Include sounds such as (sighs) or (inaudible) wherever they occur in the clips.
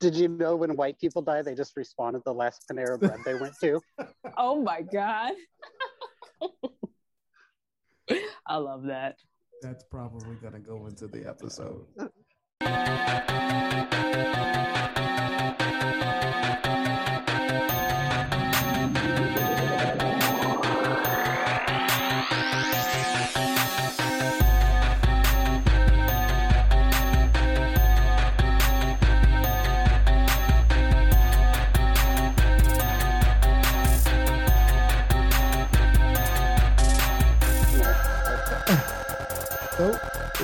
Did you know when white people die, they just respawn at the last Panera Bread they went to? (laughs) Oh my god. I love that. That's probably gonna go into the episode. (laughs)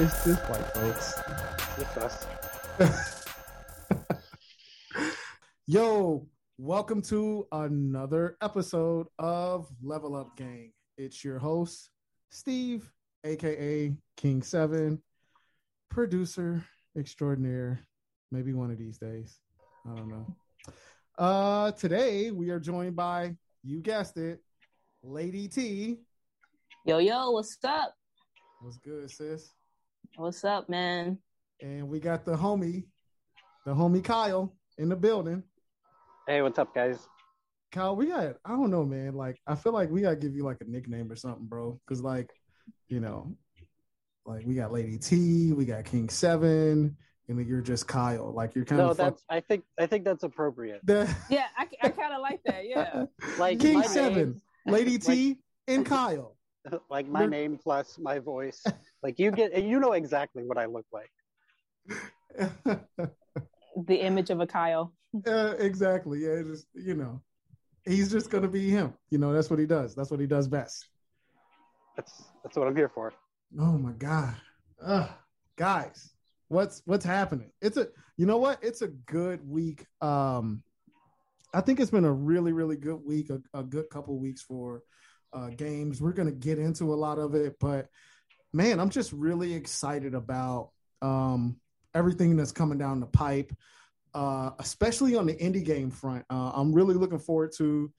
it's just white folks. It's us. (laughs) Yo, welcome to another episode of Level Up Gang. It's your host, Steve, aka King Seven, producer extraordinaire. Maybe one of these days. I don't know. Uh today we are joined by, you guessed it, Lady T. Yo, yo, what's up? What's good, sis? What's up, man? And we got the homie, the homie Kyle in the building. Hey, what's up, guys? Kyle, we got, I don't know, man. Like, I feel like we got to give you like a nickname or something, bro. Cause, like, you know, like we got Lady T, we got King Seven, and then you're just Kyle. Like, you're kind No, of No, that's. I think. I think that's appropriate. the (laughs) Yeah, I, I kind of like that. Yeah. (laughs) Like King my Seven, Lady T, (laughs) and Kyle. like my name plus my voice. Like you get. You know exactly what I look like. (laughs) The image of a Kyle. Uh, exactly. Yeah, just you know, he's just gonna be him. You know, that's what he does. That's what he does best. That's. That's what I'm here for. Oh my god, Ugh. guys, what's what's happening? It's a you know what? It's a good week. Um, I think it's been a really really good week. A, a good couple weeks for uh, games. We're gonna get into a lot of it, but man, I'm just really excited about um everything that's coming down the pipe. Uh, especially on the indie game front, uh, I'm really looking forward to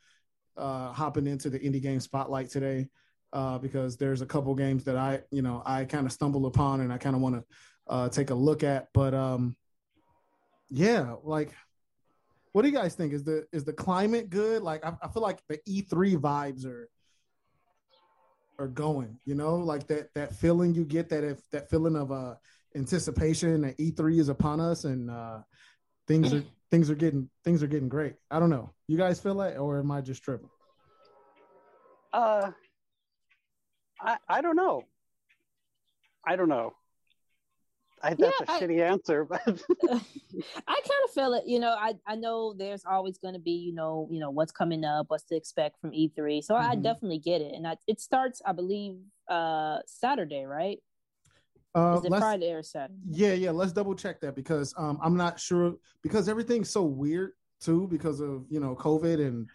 uh, hopping into the indie game spotlight today uh, because there's a couple games that I, you know, I kind of stumbled upon and I kind of want to uh, take a look at. But um, yeah, like, what do you guys think? Is the is the climate good? Like, I, I feel like the E3 vibes are are going. You know, like that that feeling you get that if that feeling of uh anticipation that E3 is upon us and uh things are (clears throat) things are getting things are getting great. I don't know. You guys feel that, or am I just tripping? Uh. I. I don't know. I don't know. I, that's Yeah, a I- shitty answer, but (laughs) (laughs) I kind of feel it. You know, I I know there's always going to be, you know, you know what's coming up, what's to expect from E3. So I Mhm. definitely get it, and I, it starts, I believe, uh Saturday, right? Uh, Is it Friday or Saturday? Yeah, yeah. Let's double check that because um, I'm not sure because everything's so weird too because of you know COVID and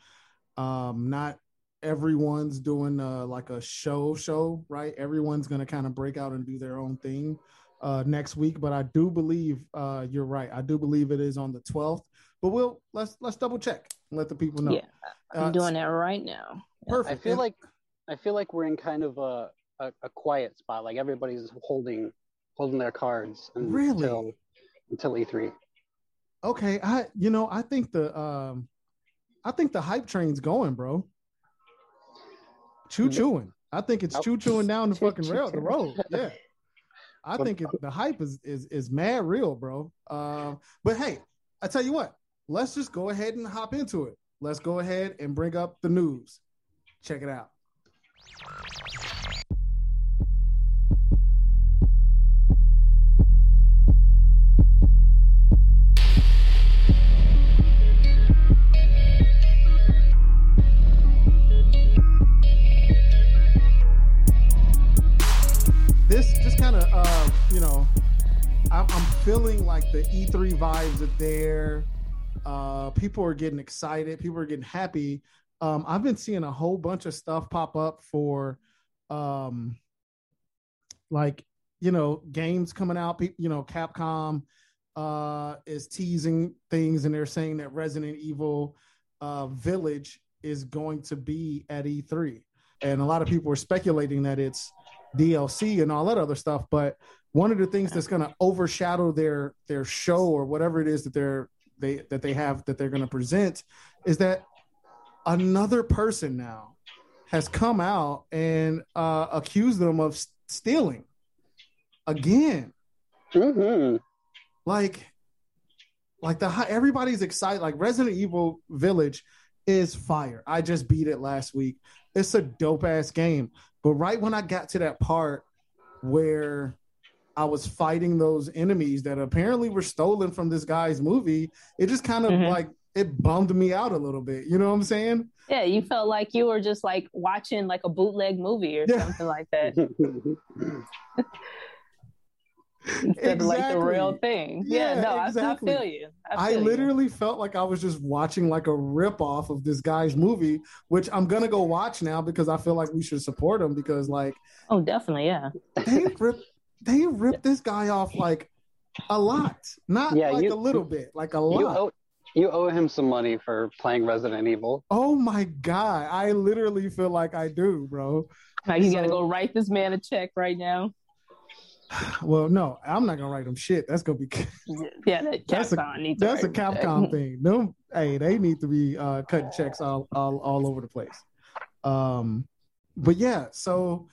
um, not everyone's doing uh, like a show show right. Everyone's gonna kind of break out and do their own thing uh, next week. But I do believe uh, you're right. I do believe it is on the 12th. But we'll let's let's double check and let the people know. Yeah, I'm Uh, doing that right now. Perfect. I feel And- like. I feel like we're in kind of a, a, a quiet spot. Like everybody's holding holding their cards Really? until until E E3. okay. I you know I think the um, I think the hype train's going, bro. Choo chooing. I think it's Nope. choo chooing down the fucking rail, the road. Yeah. I think it, the hype is is is mad real, bro. Um, but hey, I tell you what, let's just go ahead and hop into it. Let's go ahead and bring up the news. Check it out. Feeling like the e3 vibes are there. Uh people are getting excited. People are getting happy. Um i've been seeing a whole bunch of stuff pop up for um like you know games coming out. You know capcom uh is teasing things and they're saying that resident evil uh village is going to be at e3 and a lot of people are speculating that it's DLC and all that other stuff. But one of the things that's going to overshadow their their show or whatever it is that they're they that they have that they're going to present is that another person now has come out and uh, accused them of stealing again. Mm-hmm. Like, like the everybody's excited. Like Resident Evil Village is fire. I just beat it last week. It's a dope ass game. But right when I got to that part where I was fighting those enemies that apparently were stolen from this guy's movie, it just kind of Mhm. like it bummed me out a little bit. You know what I'm saying? Yeah, you felt like you were just like watching like a bootleg movie or Yeah. something like that (laughs) (laughs) instead of like the real thing. Yeah, Yeah, no, I- exactly. I, feel you. I, I feel you. literally felt like I was just watching like a rip off of this guy's movie, which I'm gonna go watch now because I feel like we should support him because like Oh, definitely, yeah. they rip they ripped this guy off like a lot, not Yeah, like you- a little bit, like a You lot. owe you owe him some money for playing Resident Evil. oh my god, I literally feel like I do, bro. Like you gotta go write this man a check right now. (sighs) Well, no, I'm not gonna write him shit. That's gonna be (laughs) Yeah, that That's a- Capcom needs to that's a write check. Capcom thing. No, hey, they need to be uh, cutting checks all, all all over the place. Um, but yeah, so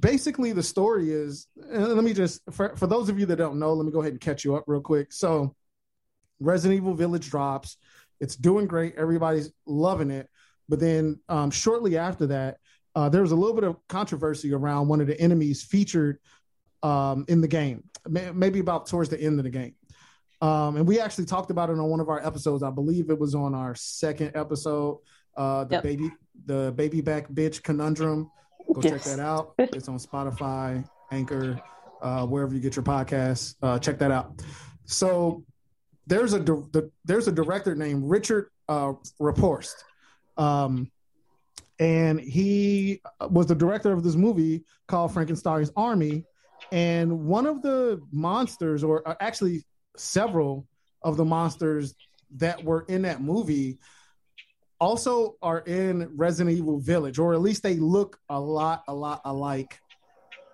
basically the story is. Let me just for for those of you that don't know, let me go ahead and catch you up real quick. So, Resident Evil Village drops. It's doing great. Everybody's loving it. But then um, shortly after that, uh, there was a little bit of controversy around one of the enemies featured um, in the game, maybe about towards the end of the game. Um, and we actually talked about it on one of our episodes. I believe it was on our second episode, uh, the Yep. baby, the baby back bitch conundrum. Go check that out. It's on Spotify, Anchor, uh, wherever you get your podcasts. Uh, check that out. So there's a di- the, there's a director named Richard uh, Raaphorst, um, and he was the director of this movie called Frankenstein's Army. And one of the monsters, or uh, actually several of the monsters that were in that movie, also are in Resident Evil Village, or at least they look a lot, a lot alike.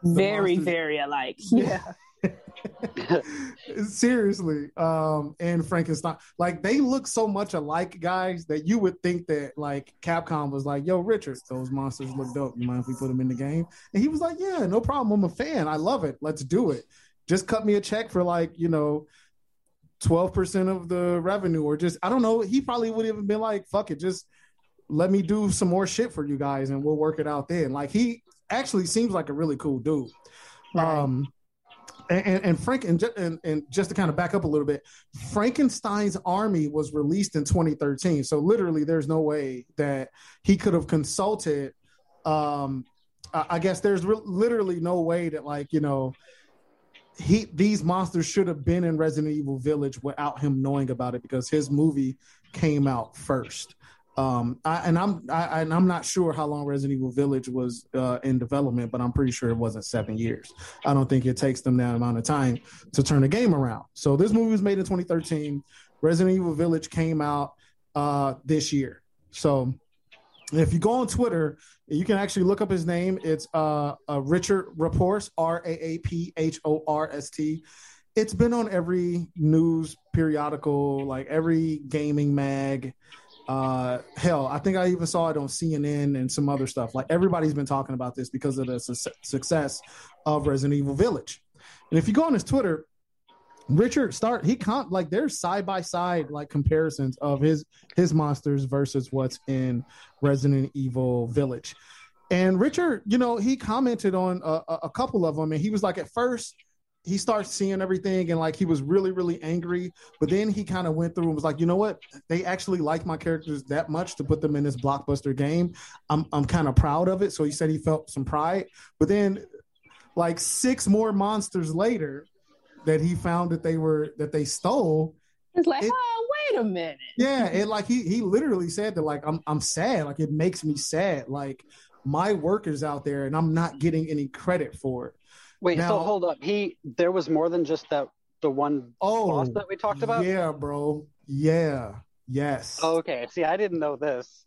Very, monsters- very alike. (laughs) Yeah. Yeah. (laughs) Seriously, um, and Frankenstein, like they look so much alike, guys, that you would think that like Capcom was like, "Yo, Richard, those monsters look dope. You mind if we put them in the game?" And he was like, "Yeah, no problem. I'm a fan. I love it. Let's do it. Just cut me a check for like you know." 12% of the revenue or just I don't know he probably would have been like fuck it just let me do some more shit for you guys and we'll work it out then like he actually seems like a really cool dude Right. um and, and, Frank and, and and just to kind of back up a little bit, Frankenstein's Army was released in 2013. So literally, there's no way that he could have consulted. Um, I I guess there's re- literally no way that like you know he these monsters should have been in Resident Evil Village without him knowing about it because his movie came out first. Um, I, and I'm I, and I'm not sure how long Resident Evil Village was uh, in development, but I'm pretty sure it wasn't seven years. I don't think it takes them that amount of time to turn a game around. So this movie was made in 2013. Resident Evil Village came out uh, this year. So if you go on Twitter, you can actually look up his name. It's uh, uh Richard Raaphorst, R A A P H O R S T. It's been on every news periodical, like every gaming mag. Uh, hell, I think I even saw it on CNN and some other stuff. Like everybody's been talking about this because of the su- success of Resident Evil Village. And if you go on his Twitter, Richard start he can't like there's side by side like comparisons of his his monsters versus what's in Resident Evil Village. And Richard, you know, he commented on a- a couple of them, and he was like, at first, he starts seeing everything, and like he was really, really angry. But then he kind of went through and was like, you know what? They actually like my characters that much to put them in this blockbuster game. I'm I'm kind of proud of it. So he said he felt some pride. But then, like six more monsters later, that he found that they were that they stole. It's like, It- oh, wait a minute. Yeah, and (laughs) like he he literally said that like I'm I'm sad. Like it makes me sad. Like my work is out there and I'm not getting any credit for it. Wait, Now- so hold up. He there was more than just that the one Oh, boss that we talked about. Yeah, bro. Yeah. Yes. Oh, okay. See, I didn't know this.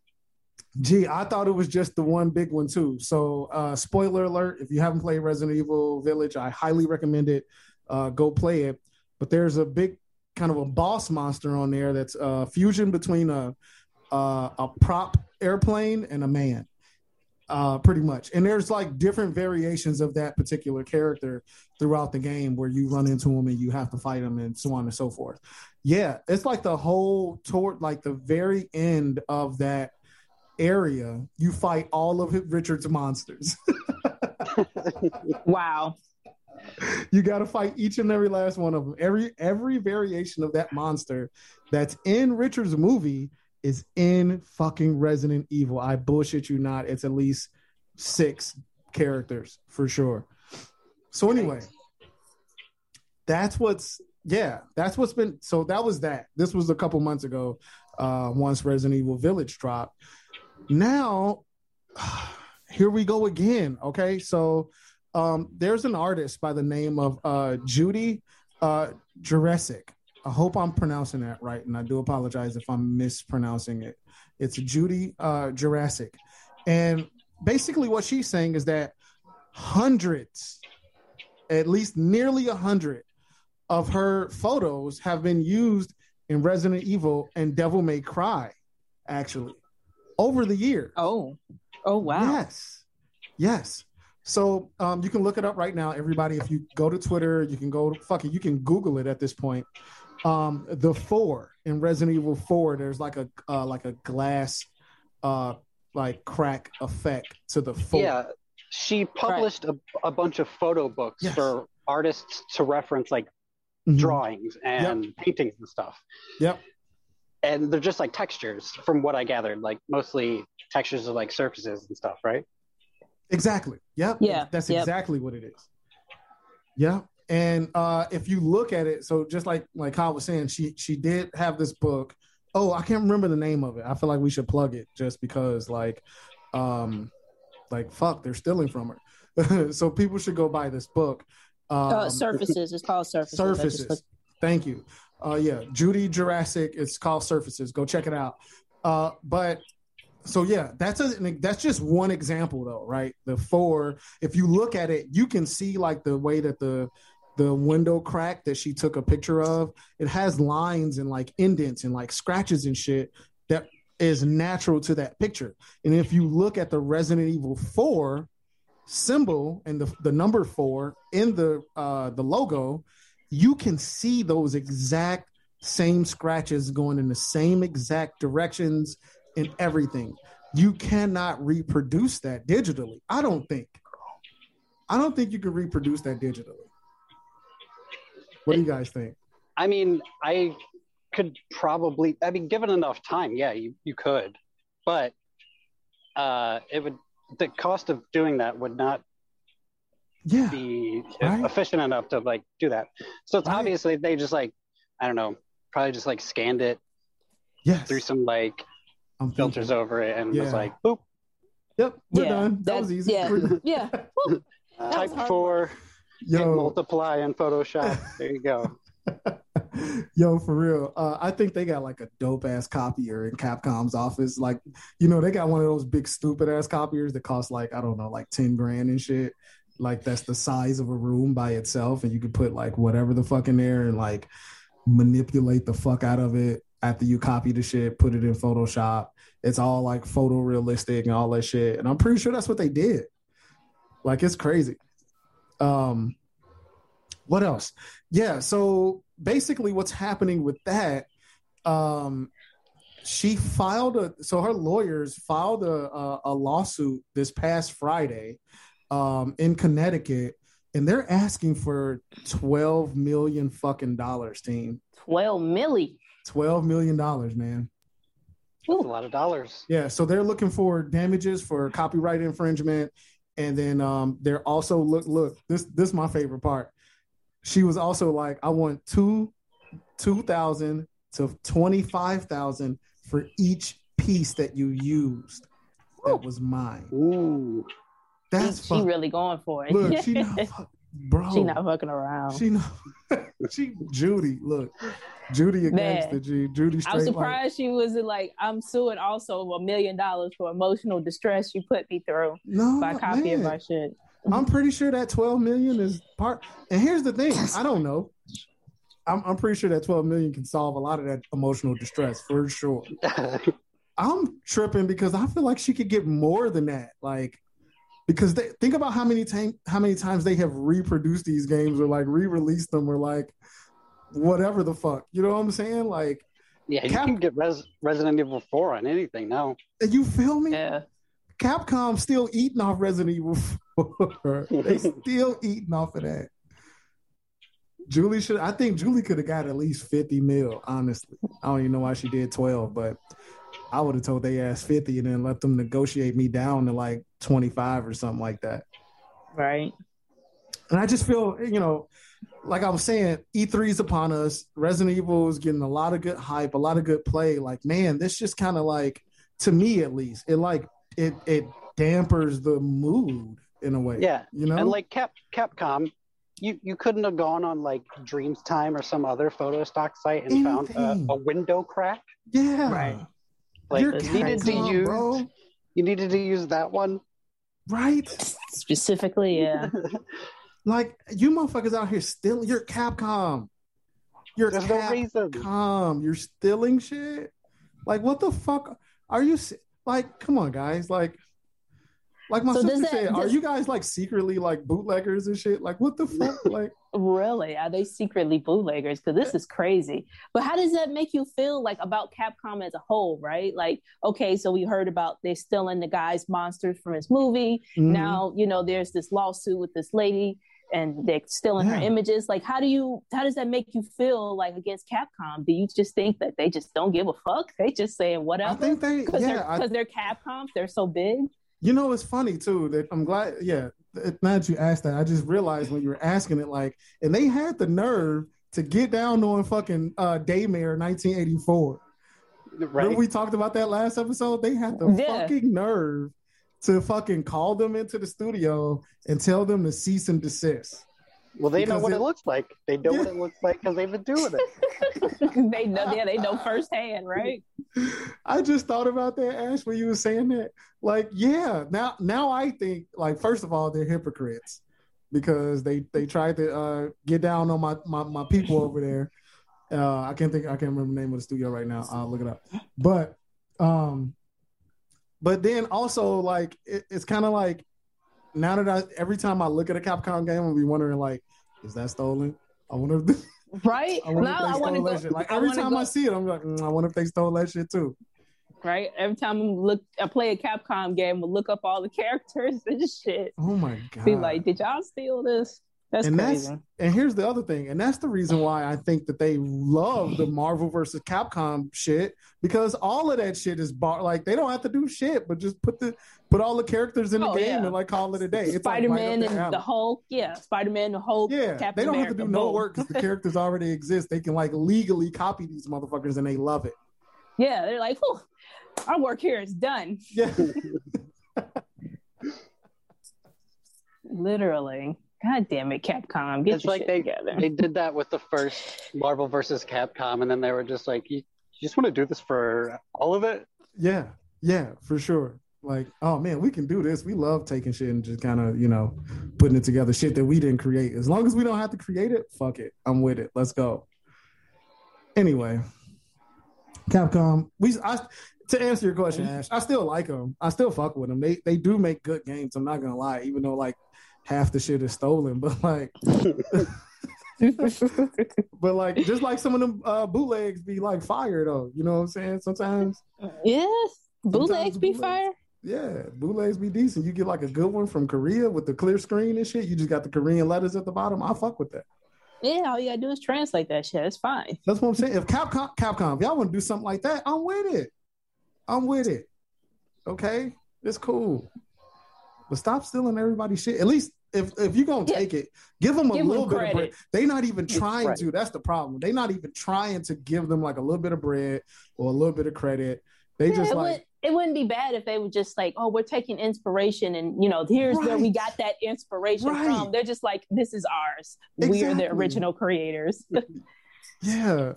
Gee, I thought it was just the one big one too. So, uh, spoiler alert: if you haven't played Resident Evil Village, I highly recommend it. Uh, go play it. But there's a big kind of a boss monster on there that's a fusion between a a, a prop airplane and a man uh, pretty much. And there's like different variations of that particular character throughout the game where you run into him and you have to fight him and so on and so forth. Yeah, it's like the whole toward like the very end of that area, you fight all of Richard's monsters. (laughs) wow. You got to fight each and every last one of them. Every every variation of that monster that's in Richard's movie is in fucking Resident Evil. I bullshit you not. It's at least six characters for sure. So anyway, that's what's yeah, that's what's been so that was that. This was a couple months ago, uh, once Resident Evil Village dropped. Now (sighs) here we go again. Okay, so um, there's an artist by the name of uh, Judy uh, Juracek. I hope I'm pronouncing that right, and I do apologize if I'm mispronouncing it. It's Judy uh, Juracek, and basically what she's saying is that hundreds, at least nearly a hundred, of her photos have been used in Resident Evil and Devil May Cry, actually, over the years. Oh, oh wow! Yes, yes. So um, you can look it up right now, everybody. If you go to Twitter, you can go fuck it, you can Google it at this point um the four in resident evil 4 there's like a uh, like a glass uh like crack effect to the four yeah she published right. a, a bunch of photo books yes. for artists to reference like mm-hmm. drawings and yep. paintings and stuff yep and they're just like textures from what i gathered like mostly textures of like surfaces and stuff right exactly yep yeah that's yep. exactly what it is yeah and uh, if you look at it, so just like like Kyle was saying, she she did have this book. Oh, I can't remember the name of it. I feel like we should plug it just because like um like fuck, they're stealing from her. (laughs) so people should go buy this book. Um, uh, surfaces. It's called Surfaces. Surfaces. Thank you. Uh, yeah, Judy Juracek. It's called Surfaces. Go check it out. Uh, but so yeah, that's a that's just one example though, right? The four. If you look at it, you can see like the way that the the window crack that she took a picture of, it has lines and like indents and like scratches and shit that is natural to that picture. And if you look at the Resident Evil 4 symbol and the, the number four in the uh the logo, you can see those exact same scratches going in the same exact directions and everything. You cannot reproduce that digitally. I don't think. I don't think you can reproduce that digitally. What do you guys think? I mean, I could probably. I mean, given enough time, yeah, you you could, but uh, it would. The cost of doing that would not yeah, be right? efficient enough to like do that. So it's right. obviously they just like I don't know, probably just like scanned it yes. through some like filters over it and yeah. was like boop. Yep, we're yeah, done. That, that was easy. Yeah, (laughs) yeah. Type four. Yo. multiply in Photoshop. (laughs) There you go. (laughs) Yo, for real. Uh, I think they got like a dope ass copier in Capcom's office. Like, you know, they got one of those big stupid ass copiers that cost like, I don't know, like 10 grand and shit. Like that's the size of a room by itself, and you could put like whatever the fuck in there and like manipulate the fuck out of it after you copy the shit, put it in Photoshop. It's all like photorealistic and all that shit. And I'm pretty sure that's what they did. Like it's crazy. Um, what else? Yeah. So basically, what's happening with that? Um, she filed a so her lawyers filed a, a, a lawsuit this past Friday um, in Connecticut, and they're asking for twelve million fucking dollars. Team twelve milli. Twelve million dollars, man. That's a lot of dollars. Yeah, so they're looking for damages for copyright infringement and then um, they're also look look this this is my favorite part. She was also like, I want two two thousand to twenty five thousand for each piece that you used. That was mine. Ooh, that's she, she really going for it. Look, she (laughs) not, bro. She not fucking around. She know. (laughs) she Judy. Look, Judy against the G. Judy. I'm surprised like, she wasn't like, I'm suing also a million dollars for emotional distress you put me through no, by copying man. my shit. I'm pretty sure that 12 million is part. And here's the thing, I don't know. I'm, I'm pretty sure that 12 million can solve a lot of that emotional distress for sure. (laughs) I'm tripping because I feel like she could get more than that. Like, because they think about how many time how many times they have reproduced these games or like re-released them or like whatever the fuck. You know what I'm saying? Like, yeah, you Cap- can get Res- Resident Evil 4 on anything now. you feel me? Yeah. Capcom still eating off Resident Evil 4. (laughs) they (laughs) still eating off of that. Julie should I think Julie could have got at least 50 mil, honestly. I don't even know why she did 12, but I would have told they ass 50 and then let them negotiate me down to like 25 or something like that. Right. And I just feel, you know, like I was saying, E3 is upon us. Resident Evil is getting a lot of good hype, a lot of good play. Like, man, this just kind of like, to me at least, it like it it dampers the mood in a way. Yeah, you know, And like Cap Capcom, you, you couldn't have gone on like Dreamstime or some other photo stock site and found a, a window crack. yeah, Right. Like You're you needed to Capcom, use bro. you needed to use that one. right? Specifically, yeah. (laughs) Like you motherfuckers out here still, you're Capcom. You're There's no reason. Capcom. You're stealing shit. Like what the fuck are you? Like, come on, guys. Like, like my So sister that- said, are you guys like secretly like bootleggers and shit? Like, what the fuck? (laughs) Like, Really? Are they secretly bootleggers? Because this is crazy. But how does that make you feel like about Capcom as a whole, right? Like, okay, so we heard about they're stealing the guy's monsters from his movie. mhm. Now, you know, there's this lawsuit with this lady and they're stealing her Yeah. images. Like, how do you how does that make you feel like against Capcom? Do you just think that they just don't give a fuck? They just saying whatever? I think they, Because yeah, they're I, because they're Capcom, they're so big. You know, it's funny too that I'm glad. Yeah, th- now that you asked that, I just realized when you were asking it, like, and they had the nerve to get down on fucking uh, Daymare 1984. Right. Remember we talked about that last episode? They had the Yeah. fucking nerve to fucking call them into the studio and tell them to cease and desist. Well, they know what it- it, looks like. They know what it looks like because they've been doing it. (laughs) they know, yeah, they know firsthand, right? I just thought about that, Ash, when you were saying that. Like, yeah, now now I think like first of all, they're hypocrites because they they tried to uh, get down on my, my my people over there. Uh, I can't think I can't remember the name of the studio right now. I'll look it up. But um but then also like it, it's kind of like now that I every time I look at a Capcom game, I'll be wondering like, is that stolen? I wonder if Right? I wonder now if I they want to stole go. shit. Like every wanna time go- I see it, I'm like, mm, I wonder if they stole that shit too. right? Every time I look, I play a Capcom game, we'll look up all the (laughs) characters and shit. Oh my god! Be like, did y'all steal this? That's and crazy. that's and here's the other thing, and that's the reason why I think that they love the Marvel versus Capcom shit because all of that shit is bar like they don't have to do shit, but just put the put all the characters in the Oh, game yeah. and like call it a day. It's Spider Man up their and the Hulk, yeah, Spider Man, the Hulk, yeah, Captain they don't America, have to do no work because the characters already exist. They can like legally copy these motherfuckers and they love it. Yeah, they're like, Whew, our work here is done. Yeah, (laughs) Literally. God damn it, Capcom, get It's your like shit they together. they did that with the first Marvel versus Capcom, and then they were just like, "You, you just want to do this for all of it?" yeah, yeah, for sure. Like, oh man, we can do this. We love taking shit and just kind of, you know, putting it together. Shit that we didn't create. As long as we don't have to create it, fuck it. I'm with it. Let's go. Anyway, Capcom. We I, to answer your question, mm-hmm. Ash. I still like them. I still fuck with them. They they do make good games. I'm not gonna lie, even though like half the shit is stolen. (laughs) But like, (laughs) but like, just like some of them uh, bootlegs be like fire though. You know what I'm saying? Sometimes. yes, bootlegs be bootlegs- fire. Yeah, bootlegs be decent. You get like a good one from Korea with the clear screen and shit. You just got the Korean letters at the bottom. I fuck with that. Yeah, all you gotta do is translate that shit. It's fine. That's what I'm saying. If Capcom, Capcom, if y'all want to do something like that, I'm with it. I'm with it. Okay, it's cool. But stop stealing everybody's shit. At least if if you're gonna Yeah. take it, give them a Give them little bit of bread. They're not even trying Right. to. That's the problem. They're not even trying to give them like a little bit of bread or a little bit of credit. They Yeah, just it, like would, it wouldn't be bad if they were just like, oh, we're taking inspiration, and you know, here's where we got that inspiration Right. from. They're just like, this is ours. We are the original creators. (laughs) yeah.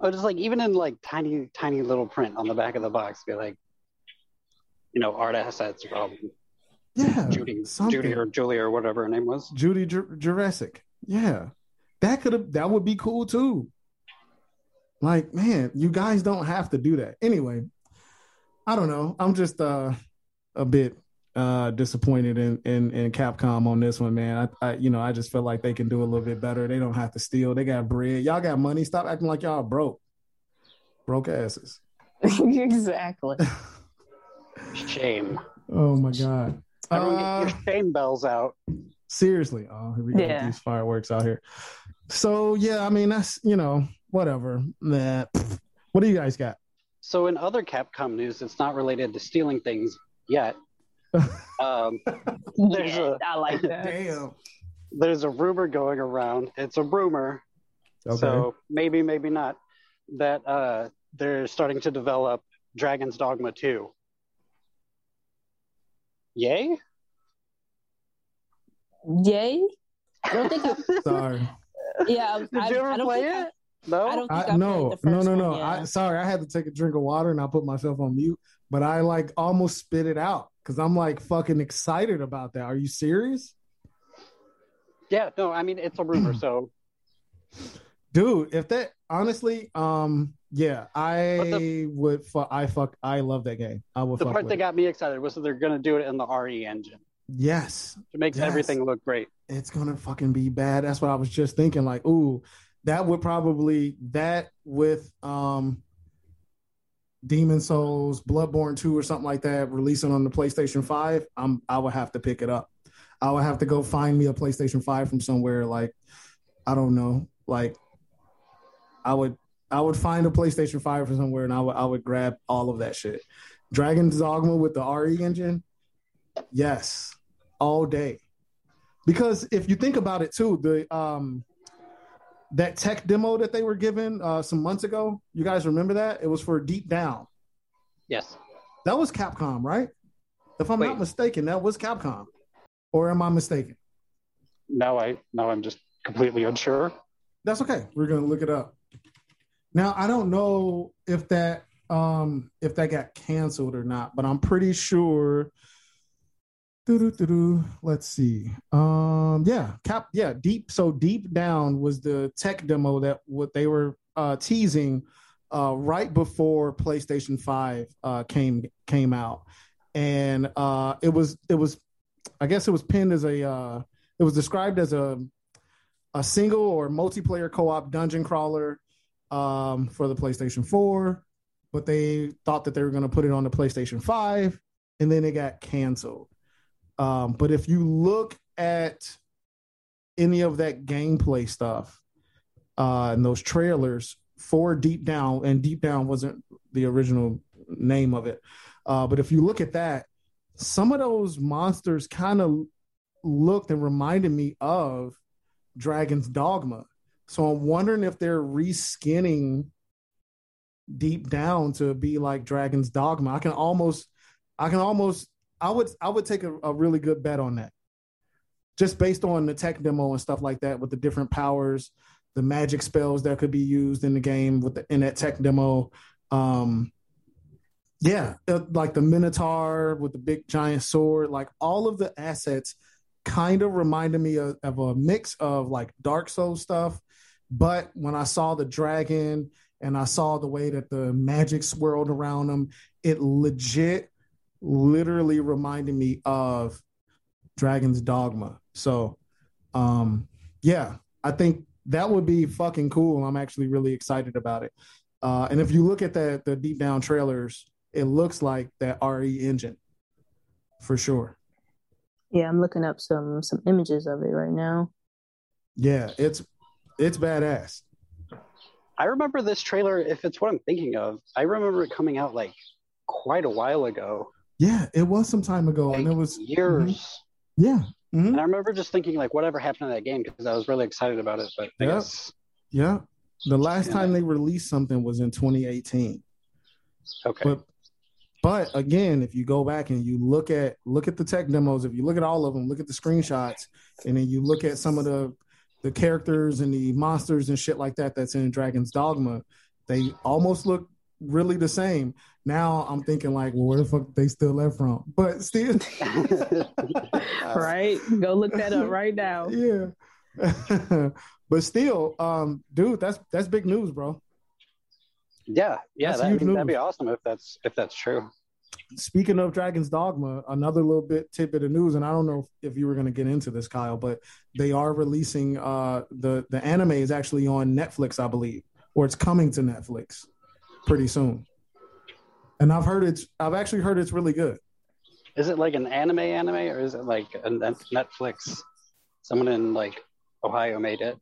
Oh, just like even in like tiny, tiny little print on the back of the box, be like, you know, art assets from Yeah. Judy, something. Judy or Julie or whatever her name was. Judy Ju- Juracek. Yeah. That could have that would be cool too. Like, man, you guys don't have to do that. Anyway, I don't know. I'm just uh a bit uh disappointed in in in Capcom on this one, man. I, I you know, I just feel like they can do a little bit better. They don't have to steal. They got bread. Y'all got money. Stop acting like y'all broke. Broke asses. (laughs) exactly. (laughs) Shame. Oh my god. Everyone get Uh, your shame bells out. seriously. Oh, here we go. with Yeah. These fireworks out here. So yeah, I mean that's you know, whatever. Nah. What do you guys got? So in other Capcom news, it's not related to stealing things yet. (laughs) Um, There's yeah, a- I like that. Damn. there's a rumor going around. It's a rumor, Okay. so maybe, maybe not. That uh, they're starting to develop Dragon's Dogma 2. Yay? Yay! I don't think I, (laughs) Sorry. yeah. Did I, you ever I don't play think I- it? No. I don't think I, I, no, no, no, no. I sorry, I had to take a drink of water and I put myself on mute, but I like almost spit it out because I'm like fucking excited about that. Are you serious? yeah. No. I mean, it's a rumor. (clears throat) So Dude, if that honestly, um, yeah, I the- would fuck I fuck I love that game. I would the fuck part that it. got me excited was that they're going to do it in the RE engine. Yes. It makes Yes. everything look great. it's gonna fucking be bad. That's what I was just thinking. Like, ooh, that would probably that with um Demon's Souls, Bloodborne 2 or something like that, releasing on the PlayStation 5, I'm I would have to pick it up. I would have to go find me a PlayStation 5 from somewhere like I don't know, like I would I would find a PlayStation 5 from somewhere and I would I would grab all of that shit. Dragon's Dogma with the RE engine, yes, all day. Because if you think about it too the um that tech demo that they were given uh some months ago you guys remember that? It was for deep down. Yes. that was capcom right? If i'm Wait. not mistaken that was capcom. Or am i mistaken? Now I now I'm just completely unsure. that's okay. We're gonna look it up now i don't know if that um if that got canceled or not but i'm pretty sure Let's see. Um, yeah, cap. Yeah, deep. So deep down was the tech demo that what they were uh, teasing uh, right before PlayStation Five uh, came came out, and uh, it was it was, I guess it was pinned as a uh, it was described as a a single or multiplayer co-op dungeon crawler um, for the PlayStation Four, but they thought that they were going to put it on the PlayStation Five, and then it got canceled. Um, but if you look at any of that gameplay stuff uh, and those trailers for Deep Down, and Deep Down wasn't the original name of it, uh, but if you look at that, some of those monsters kind of looked and reminded me of Dragon's Dogma. So I'm wondering if they're reskinning Deep Down to be like Dragon's Dogma. I can almost, I can almost I would I would take a, a really good bet on that. Just based on the tech demo and stuff like that with the different powers, the magic spells that could be used in the game with the in that tech demo. Um yeah, like the Minotaur with the big giant sword, like all of the assets kind of reminded me of, of a mix of like Dark Souls stuff. But when I saw the dragon and I saw the way that the magic swirled around them, it legit literally reminded me of Dragon's Dogma. So, um, yeah, I think that would be fucking cool. I'm actually really excited about it. Uh, and if you look at the the deep down trailers, it looks like that RE engine for sure. Yeah, I'm looking up some some images of it right now. Yeah, it's it's badass. I remember this trailer, if it's what I'm thinking of, I remember it coming out like quite a while ago. Yeah, it was some time ago, Like and it was years. yeah, mhm. And I remember just thinking like whatever happened to that game because I was really excited about it. But I Yeah. guess yeah. The last Yeah. time they released something was in 2018. okay. But but again, if you go back and you look at look at the tech demos, if you look at all of them, look at the screenshots, and then you look at some of the the characters and the monsters and shit like that that's in Dragon's Dogma, they almost look really the same. Now I'm thinking like, well, where the fuck they still that from? But still, (laughs) right? Go look that up right now. (laughs) yeah. (laughs) but still, um, dude, that's that's big news, bro. Yeah, yeah, That's that, huge that'd be awesome if that's if that's true. Speaking of Dragon's Dogma, another little bit tidbit of news, and I don't know if you were going to get into this, Kyle, but they are releasing uh, the the anime is actually on Netflix, I believe, or it's coming to Netflix pretty soon. And I've heard it's I've actually heard it's really good. Is it like an anime anime or is it like a Net- Netflix? Someone in like Ohio made it.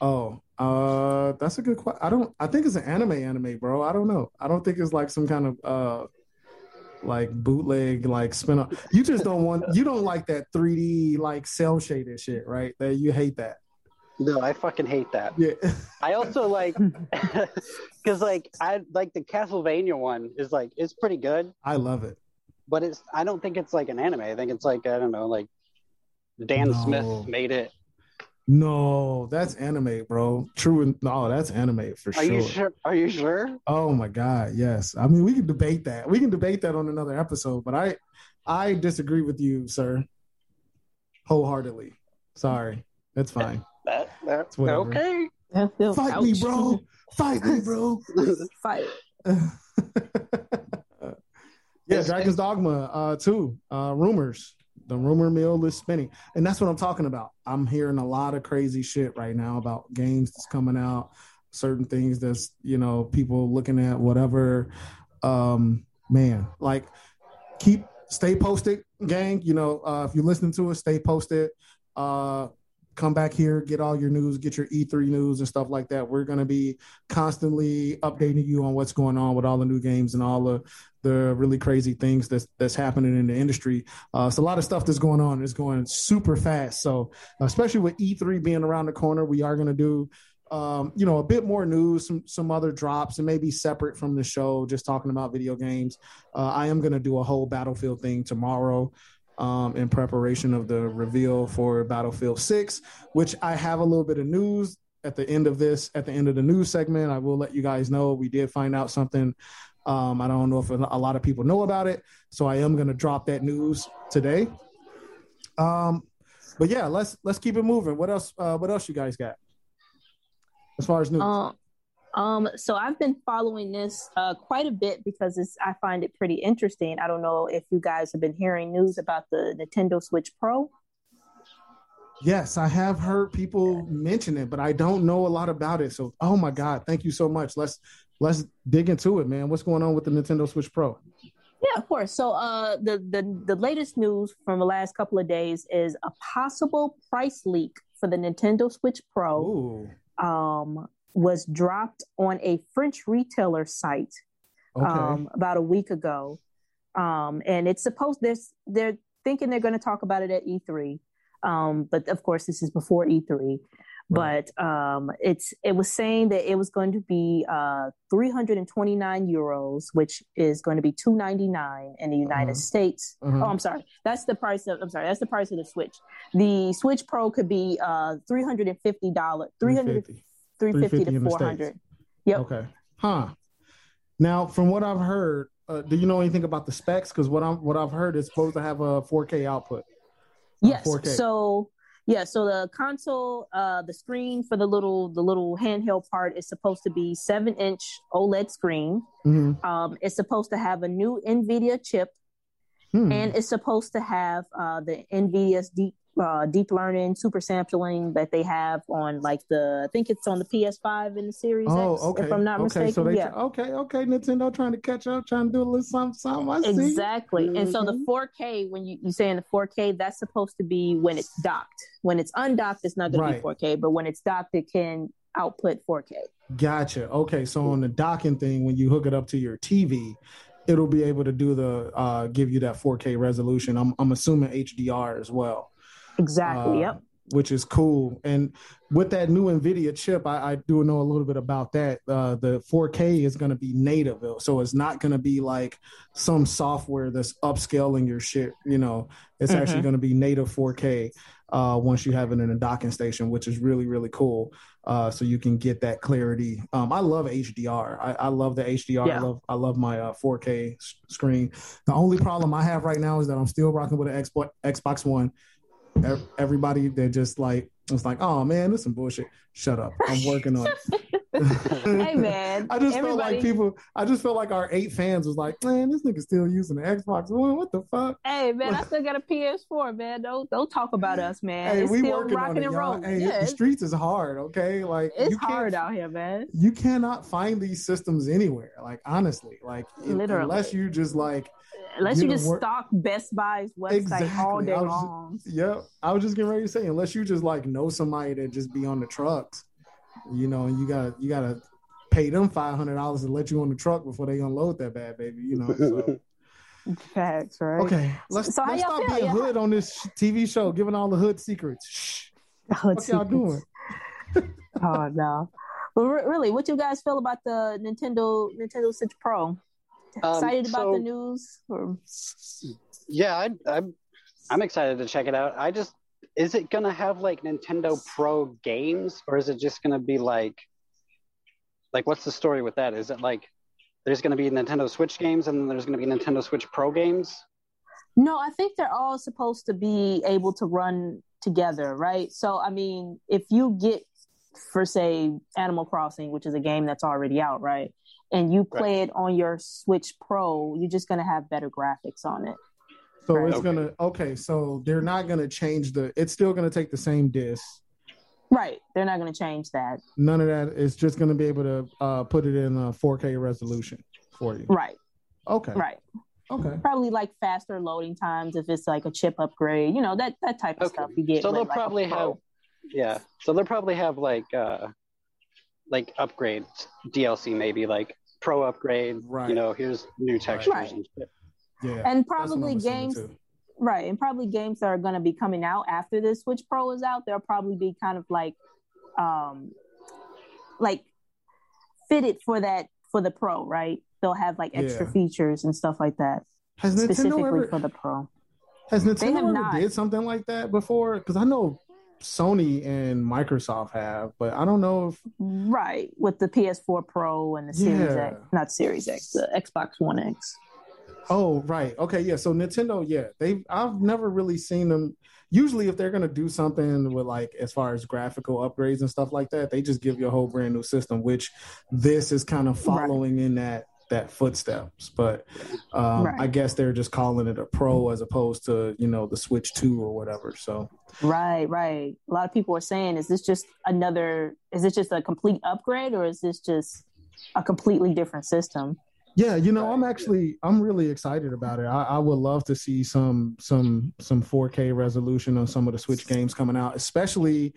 Oh, uh, that's a good question. I don't. I think it's an anime anime, bro. I don't know. I don't think it's like some kind of uh, like bootleg like spin off. You just don't want. You don't like that 3D like cell shaded shit, right? That you hate that. No, I fucking hate that. Yeah. (laughs) I also like (laughs) because like I like the Castlevania one is like it's pretty good, I love it. but it's I don't think it's like an anime. I think it's like I don't know like Dan No. Smith made it. No, that's anime, bro. True. and- No, that's anime for Are sure. you sure? Are you sure? Oh my god, yes. I mean, we can debate that. We can debate that on another episode, but I, I disagree with you, sir, wholeheartedly. Sorry, that's fine. That, that It's whatever. okay. Yeah, feel- Fight me, bro. Fight me, bro. (laughs) Fight. (laughs) yeah, Dragon's Dogma uh too. Uh rumors. The rumor mill is spinning. And that's what I'm talking about. I'm hearing a lot of crazy shit right now about games that's coming out, certain things that's, you know, people looking at whatever. Um man, like keep stay posted, gang. You know, uh if you're listening to us, stay posted. Uh come back here, get all your news, get your E3 news and stuff like that. We're going to be constantly updating you on what's going on with all the new games and all the the really crazy things that's that's happening in the industry. Uh, it's a lot of stuff that's going on. It's going super fast. So especially with E3 being around the corner, we are going to do. Um, you know, a bit more news, some some other drops, and maybe separate from the show, just talking about video games. Uh, I am going to do a whole Battlefield thing tomorrow um, in preparation of the reveal for Battlefield 6, which I have a little bit of news at the end of this, at the end of the news segment. I will let you guys know we did find out something. Um, I don't know if a lot of people know about it, so I am going to drop that news today. Um, but yeah, let's let's keep it moving. What else? Uh, what else you guys got as far as news? Um, um, so I've been following this uh, quite a bit because it's, I find it pretty interesting. I don't know if you guys have been hearing news about the Nintendo Switch Pro. Yes, I have heard people mention it, but I don't know a lot about it. So, oh my god, thank you so much. Let's let's dig into it, man. What's going on with the Nintendo Switch Pro? Yeah, of course. So uh, the, the the latest news from the last couple of days is a possible price leak for the Nintendo Switch Pro. Ooh, um, was dropped on a French retailer site okay. um, about a week ago. Um, and it's supposed they're, they're thinking they're going to talk about it at E3. Um, but of course, this is before E3. But um, it's it was saying that it was going to be uh, 329 euros, which is going to be 299 in the United Uh-huh. States. Uh-huh. Oh, I'm sorry. That's the price of. I'm sorry. That's the price of the Switch. The Switch Pro could be uh, 350 dollars, 300, 350. 350 350 to 400. Yep. Okay. Huh. Now, from what I've heard, uh, do you know anything about the specs? Because what I'm what I've heard is supposed to have a 4K output. Yes. 4K. So yeah, so the console, uh, the screen for the little the little handheld part is supposed to be seven inch OLED screen. Mhm. Um, it's supposed to have a new NVIDIA chip, Hmm. and it's supposed to have uh, the NVIDIA's deep uh, deep learning super sampling that they have on like the I think it's on the PS5 in the Series Oh, X, okay. if I'm not okay, mistaken. so they yeah. okay, okay. Nintendo trying to catch up, trying to do a little something, something. I see. Exactly. And so the Mhm. 4K, when you, you say in the 4K, that's supposed to be when it's docked. When it's undocked, it's not going Right. to be 4K, but when it's docked, it can output 4K. Gotcha. Okay, so on the docking thing, when you hook it up to your TV, it'll be able to do the uh, give you that 4K resolution. I'm I'm assuming HDR as well. Exactly. Uh, yep. Which is cool. And with that new NVIDIA chip, I, I do know a little bit about that. Uh, the 4K is going to be native, so it's not going to be like some software that's upscaling your shit. You know, it's Mhm. actually going to be native 4K uh, once you have it in a docking station, which is really really cool. Uh, so you can get that clarity. Um, I love HDR. I, I love the HDR. I love I love my uh, 4K s- screen. The only problem I have right now is that I'm still rocking with an Xbox Xbox One everybody they're just like it's like, oh man, this is some bullshit. Shut up. I'm working on it. (laughs) hey man, (laughs) I just everybody... felt like people. I just felt like our eight fans was like, man, this nigga still using the Xbox One. What the fuck? Hey man, I (laughs) still got a PS4, man. Don't don't talk about us, man. Hey, it's we still working on rocking it, and rolling. Hey, yeah, the streets is hard. Okay, like it's you can't- hard out here, man. You cannot find these systems anywhere. Like honestly, like Literally. unless you just like Unless you you know, just stalk Best Buy's website all day was just- long. Yeah, I was just getting ready to say, unless you just like know somebody that just be on the trucks, you know, and you gotta you gotta pay them five hundred dollars to let you on the truck before they unload that bad baby, you know. So. (laughs) Facts, right? okay, let's So let's stop feel? being Yeah. hood on this TV show, giving all the hood secrets. Shh, What what y'all doing? oh no. But re- really, what you guys feel about the Nintendo Nintendo Switch Pro? Um, Excited about so- the news? Or... Yeah, I, I'm I'm excited to check it out. I just is it gonna have like Nintendo Pro games, or is it just gonna be like like what's the story with that? Is it like there's gonna be Nintendo Switch games and then there's gonna be Nintendo Switch Pro games? No, I think they're all supposed to be able to run together, right? So, I mean, if you get, for say, Animal Crossing, which is a game that's already out, right? And you play it on your Switch Pro, you're just going to have better graphics on it. So Right. it's Okay. gonna okay. So they're not gonna change the. It's still gonna take the same disc. Right. They're not going to change that. None of that. It's just gonna be able to uh, put it in a 4K resolution for you. Right. Okay. Right. Okay. Probably like faster loading times if it's like a chip upgrade, you know, that, that type of Okay. stuff you get. So they'll like, probably have yeah. So they'll probably have like uh like upgrades DLC maybe like pro upgrade. Right. You know, here's new textures Right. and shit. Yeah. And that's what I'm probably games. Right, and probably games that are going to be coming out after this Switch Pro is out, they'll probably be kind of like, um, like fitted for that for the Pro, right? They'll have like extra Yeah. features and stuff like that, Has Nintendo specifically ever for the Pro. has They Nintendo ever not. did something like that before? Because I know Sony and Microsoft have, but I don't know if Right, with the PS4 Pro and the Series Yeah. X, not Series X, the Xbox One X. Oh, right. Okay, yeah. So Nintendo, yeah, they I've never really seen them. Usually, if they're gonna do something with like as far as graphical upgrades and stuff like that, they just give you a whole brand new system. Which this is kind of following in that that footsteps. But um, Right. I guess they're just calling it a Pro as opposed to you know the Switch Two or whatever. So Right, right. A lot of people are saying, is this just another? Is this just a complete upgrade, or is this just a completely different system? Yeah, you know, I'm actually I'm really excited about it. I, I would love to see some some some 4K resolution on some of the Switch games coming out, especially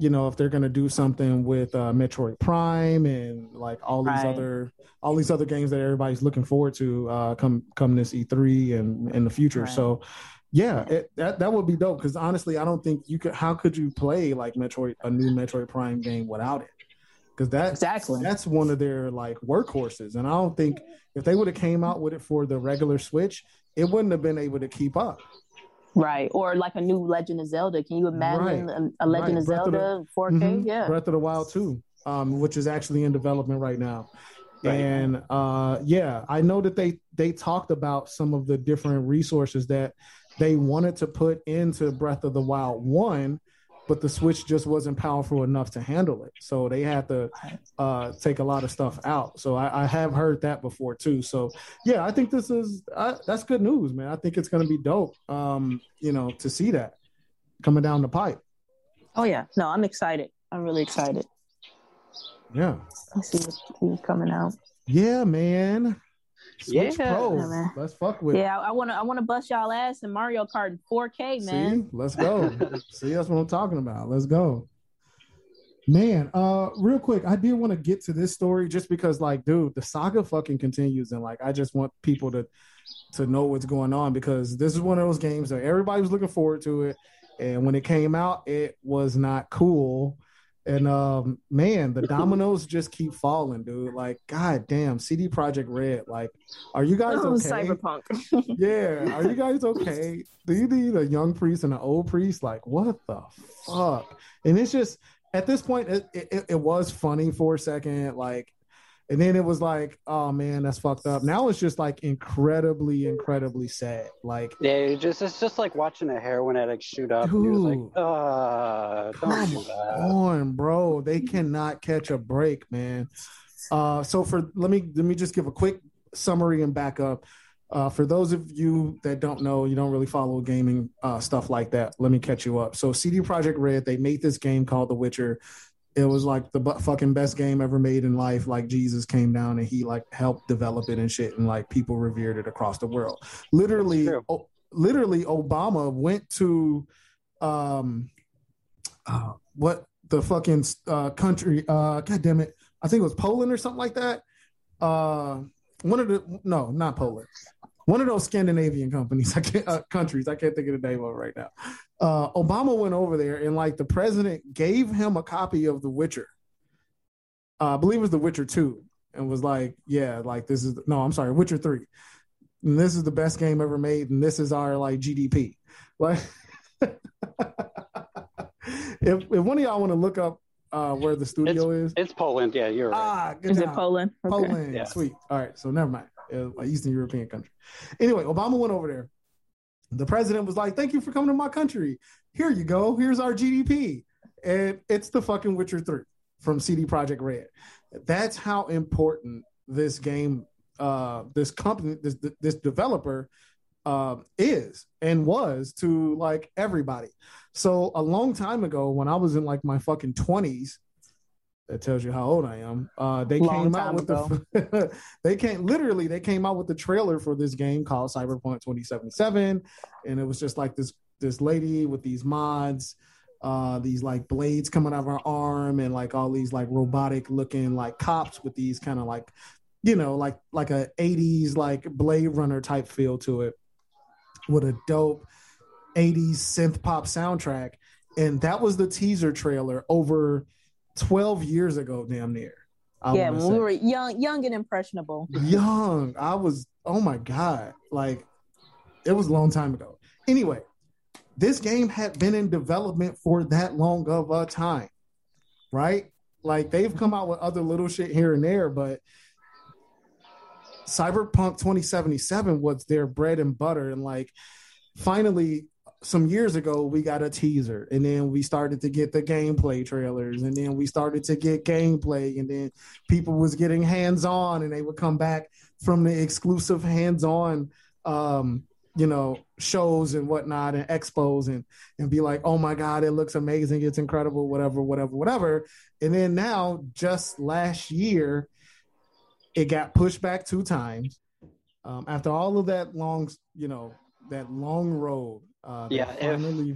you know if they're going to do something with uh, Metroid Prime and like all these Right. other all these other games that everybody's looking forward to uh, come come this E3 and in the future. Right. So. Yeah, it, that that would be dope because honestly, I don't think you could. How could you play like Metroid, a new Metroid Prime game without it? Because that Exactly. that's one of their like workhorses and i don't think if they would have came out with it for the regular switch it wouldn't have been able to keep up Right, or like a new Legend of Zelda. Can you imagine Right. a, a Legend Right. of Breath of the- Zelda 4K? Mhm. Yeah, breath of the wild 2 um, which is actually in development right now Right. and uh, yeah i know that they they talked about some of the different resources that they wanted to put into breath of the wild 1 but the switch just wasn't powerful enough to handle it so they had to uh, take a lot of stuff out so I, I have heard that before too so yeah i think this is I, that's good news man i think it's going to be dope um, you know to see that coming down the pipe Oh yeah. No, I'm excited. I'm really excited. yeah Let's see what's coming out. Yeah, man. Switch Yeah. Pro. Yeah, man. Let's fuck with it. Yeah, I want to. I want to bust y'all ass in Mario Kart in 4K, man. See? Let's go. (laughs) See, that's what I'm talking about. Let's go. Man, uh, real quick, I did want to get to this story just because, like, dude, the saga fucking continues, and like, I just want people to to know what's going on because this is one of those games that everybody was looking forward to it, and when it came out, it was not cool. And um, man, the dominoes just keep falling, dude. Like, god damn, CD Projekt Red. Like, are you guys Oh, okay? Cyberpunk. (laughs) Yeah. Are you guys okay? Do you need a young priest and an old priest? Like, what the fuck? And it's just at this point, it, it, it was funny for a second. Like, And then it was like, oh man, that's fucked up. Now it's just like incredibly, incredibly sad. Like, yeah, it just it's just like watching a heroin addict shoot up. And like, Dude. uh, come on, bro. They cannot catch a break, man. Uh, so for let me let me just give a quick summary and backup. Uh, for those of you that don't know, you don't really follow gaming uh, stuff like that. Let me catch you up. So CD Projekt Red, they made this game called The Witcher. It was like the fucking best game ever made in life. Like Jesus came down and he like helped develop it and shit, and like people revered it across the world. Literally, o- literally, Obama went to um, uh, what the fucking uh, country? Uh, God damn it! I think it was Poland or something like that. Uh, one of the no, not Poland. One of those Scandinavian companies, (laughs) I can't, uh, countries. I can't think of the name of it right now. Uh, Obama went over there and like the president gave him a copy of The Witcher. Uh, I believe it was The Witcher Two, and was like, "Yeah, like this is no, I'm sorry, Witcher Three. And this is the best game ever made, and this is our like GDP." (laughs) Like, if if one of y'all want to look up uh, where the studio is, It's Poland. Yeah, you're right. ah, good Is it job. Poland? Okay. Poland. Yeah. Sweet. All right. So never mind. An Eastern European country. Anyway, Obama went over there. The president was like, "Thank you for coming to my country. Here you go. Here's our GDP." And it's the fucking Witcher 3 from CD Projekt Red. That's how important this game uh this company this this developer uh, is and was to like everybody. So a long time ago, when I was in like my fucking twenties, that tells you how old I am. Uh, they Long came out with the (laughs) they came literally they came out with the trailer for this game called Cyberpunk 2077, and it was just like this this lady with these mods. Uh, these like blades coming out of her arm and like all these like robotic looking like cops with these kind of like you know like like a 80s like blade runner type feel to it with a dope 80s synth pop soundtrack and that was the teaser trailer over 12 years ago damn near. I yeah, when we were young, young and impressionable. young. I was oh my god. Like it was a long time ago. Anyway this game had been in development for that long of a time right? Like they've come out with other little shit here and there but cyberpunk 2077 was their bread and butter. And like finally some years ago we got a teaser and then we started to get the gameplay trailers and then we started to get gameplay and then people was getting hands on and they would come back from the exclusive hands on um you know shows and whatnot and expos and and be like oh my god it looks amazing. It's incredible whatever whatever whatever. And then now just last year it got pushed back two times. Um after all of that long you know that long road uh Yeah, if-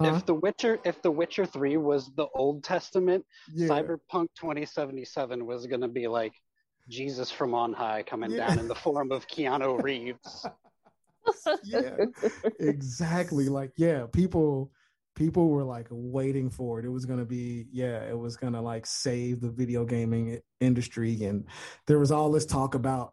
Huh? If The Witcher, if The Witcher Three was the Old Testament, yeah. Cyberpunk 2077 was going to be like Jesus from on high coming Yeah. down in the form of Keanu (laughs) Reeves. yeah exactly like yeah people people were like waiting for it it was gonna be yeah it was gonna like save the video gaming industry and there was all this talk about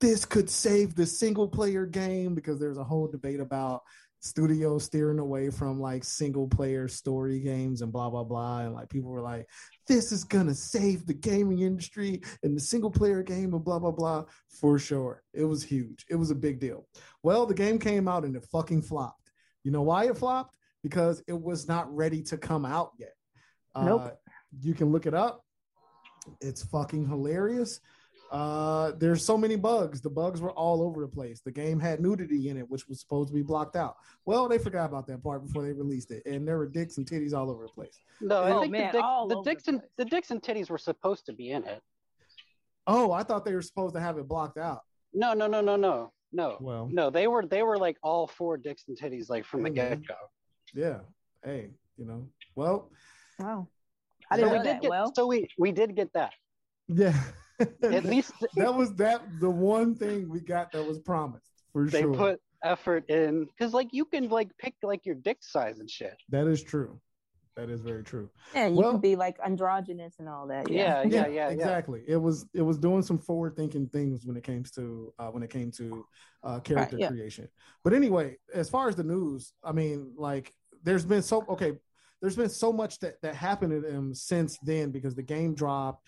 this could save the single player game because there's a whole debate about studios steering away from like single player story games and blah blah blah and like people were like this is gonna save the gaming industry and the single player game and blah blah blah for sure it was huge it was a big deal well, the game came out and it fucking flopped. You know why it flopped? Because it was not ready to come out yet. Nope. Uh, you can look it up. It's fucking hilarious. Uh, there's so many bugs. The bugs were all over the place. The game had nudity in it, which was supposed to be blocked out. Well, they forgot about that part before they released it, and there were dicks and titties all over the place. No, I Oh, think man, the, dick, the dicks the and the dicks and titties were supposed to be in it. Oh, I thought they were supposed to have it blocked out. No, no, no, no, no, no, Well, no. They were they were like all four dicks and titties like from the Mhm. get go. yeah. Hey, you know. Well, Wow. I didn't we know did that. get well, so we we did get that. yeah. (laughs) At (laughs) least that was that the one thing we got that was promised for they sure. They put effort in because like you can like pick like your dick size and shit. that is true. That is very true. yeah, you well- can be like androgynous and all that. Yeah. Yeah, yeah, yeah, yeah. exactly. It was it was doing some forward thinking things when it came to uh, when it came to uh, character yeah. creation. But anyway, as far as the news, I mean, like there's been so okay. There's been so much that that happened to them since then because the game dropped.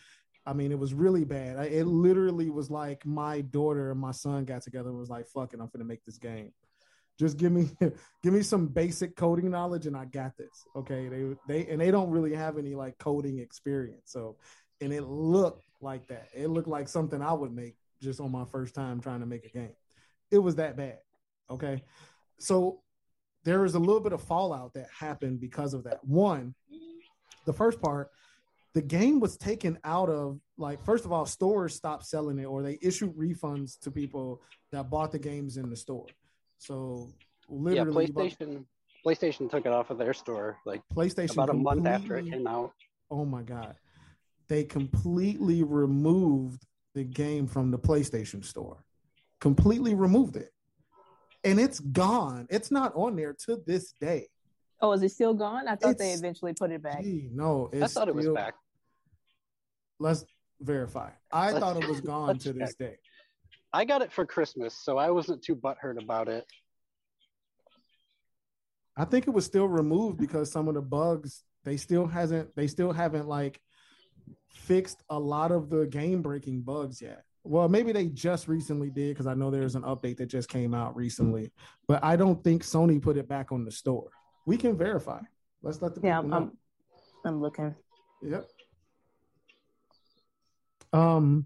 I mean, it was really bad. I, it literally was like my daughter and my son got together and was like, "Fucking, I'm gonna make this game." Just give me (laughs) give me some basic coding knowledge and I got this. Okay. They they and they don't really have any like coding experience. So and it looked like that. It looked like something I would make just on my first time trying to make a game. It was that bad. Okay. So there was a little bit of fallout that happened because of that. One, the first part, the game was taken out of like first of all, stores stopped selling it or they issued refunds to people that bought the games in the store. So literally, yeah, PlayStation about, PlayStation took it off of their store like PlayStation about a month after it came out. Oh my god, they completely removed the game from the PlayStation store, completely removed it, and it's gone. It's not on there to this day. Oh, is it still gone? I thought it's, they eventually put it back. Gee, no, I thought it was back. Let's verify. I let's, thought it was (laughs) gone to this day. I got it for Christmas, so I wasn't too butthurt about it. I think it was still removed because some of the bugs they still hasn't they still haven't like fixed a lot of the game breaking bugs yet. Well, maybe they just recently did because I know there's an update that just came out recently, but I don't think Sony put it back on the store. We can verify. Let's let the yeah. I'm, I'm, I'm looking. Yep. Um,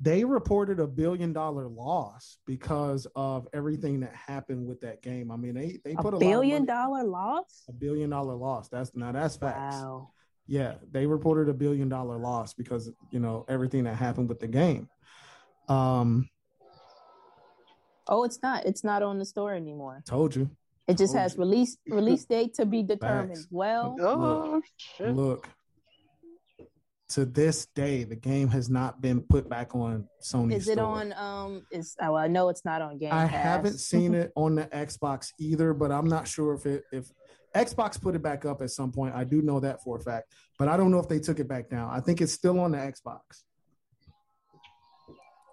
they reported a billion dollar loss because of everything that happened with that game. I mean, they they put a, a billion dollar loss. A billion dollar loss. That's now that's facts. Wow. Yeah, they reported a billion dollar loss because you know everything that happened with the game. Um. Oh, it's not. It's not on the store anymore. Told you. It just told has release release date to be determined. Facts. Well, oh, look, shit. look, to this day, the game has not been put back on Sony. Is it store. on? Um, is oh, I know it's not on Game. I Pass. haven't seen it on the Xbox either, but I'm not sure if it if Xbox put it back up at some point. I do know that for a fact, but I don't know if they took it back down. I think it's still on the Xbox.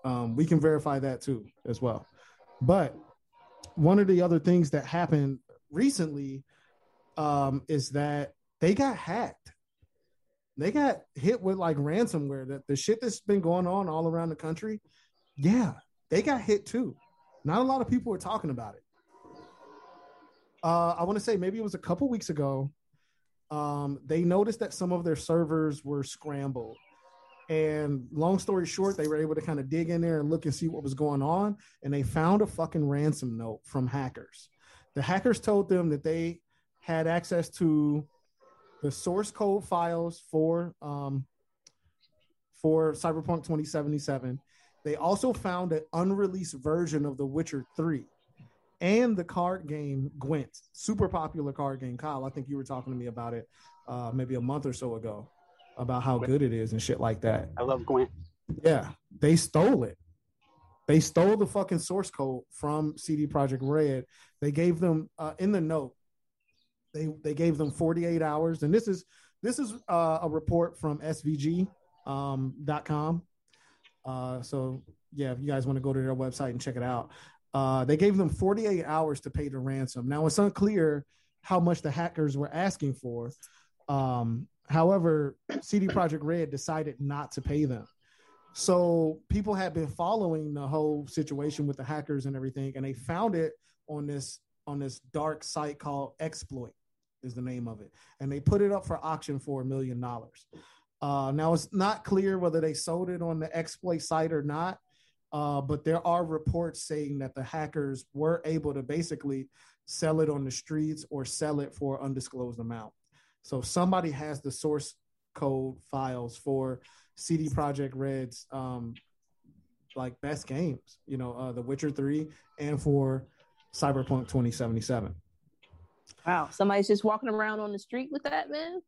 Um, we can verify that too as well. But one of the other things that happened recently um, is that they got hacked they got hit with like ransomware. That the shit that's been going on all around the country, yeah, they got hit too. Not a lot of people are talking about it. Uh, I want to say maybe it was a couple weeks ago. Um, they noticed that some of their servers were scrambled. And long story short, they were able to kind of dig in there and look and see what was going on. And they found a fucking ransom note from hackers. The hackers told them that they had access to the source code files for um, for Cyberpunk 2077. They also found an unreleased version of The Witcher 3 and the card game Gwent, super popular card game. Kyle, I think you were talking to me about it uh, maybe a month or so ago about how good it is and shit like that. I love Gwent. Yeah, they stole it. They stole the fucking source code from CD Projekt Red. They gave them uh, in the note they they gave them 48 hours, and this is this is uh, a report from SVG.com. Um, uh, so yeah, if you guys want to go to their website and check it out, uh, they gave them 48 hours to pay the ransom. Now it's unclear how much the hackers were asking for. Um, however, CD Projekt Red decided not to pay them. So people had been following the whole situation with the hackers and everything, and they found it on this on this dark site called Exploit is the name of it, and they put it up for auction for a million dollars. Uh, now it's not clear whether they sold it on the exploit site or not, uh, but there are reports saying that the hackers were able to basically sell it on the streets or sell it for undisclosed amount. So somebody has the source code files for CD Projekt Red's um, like best games, you know, uh, The Witcher Three and for Cyberpunk 2077. Wow, somebody's just walking around on the street with that, man.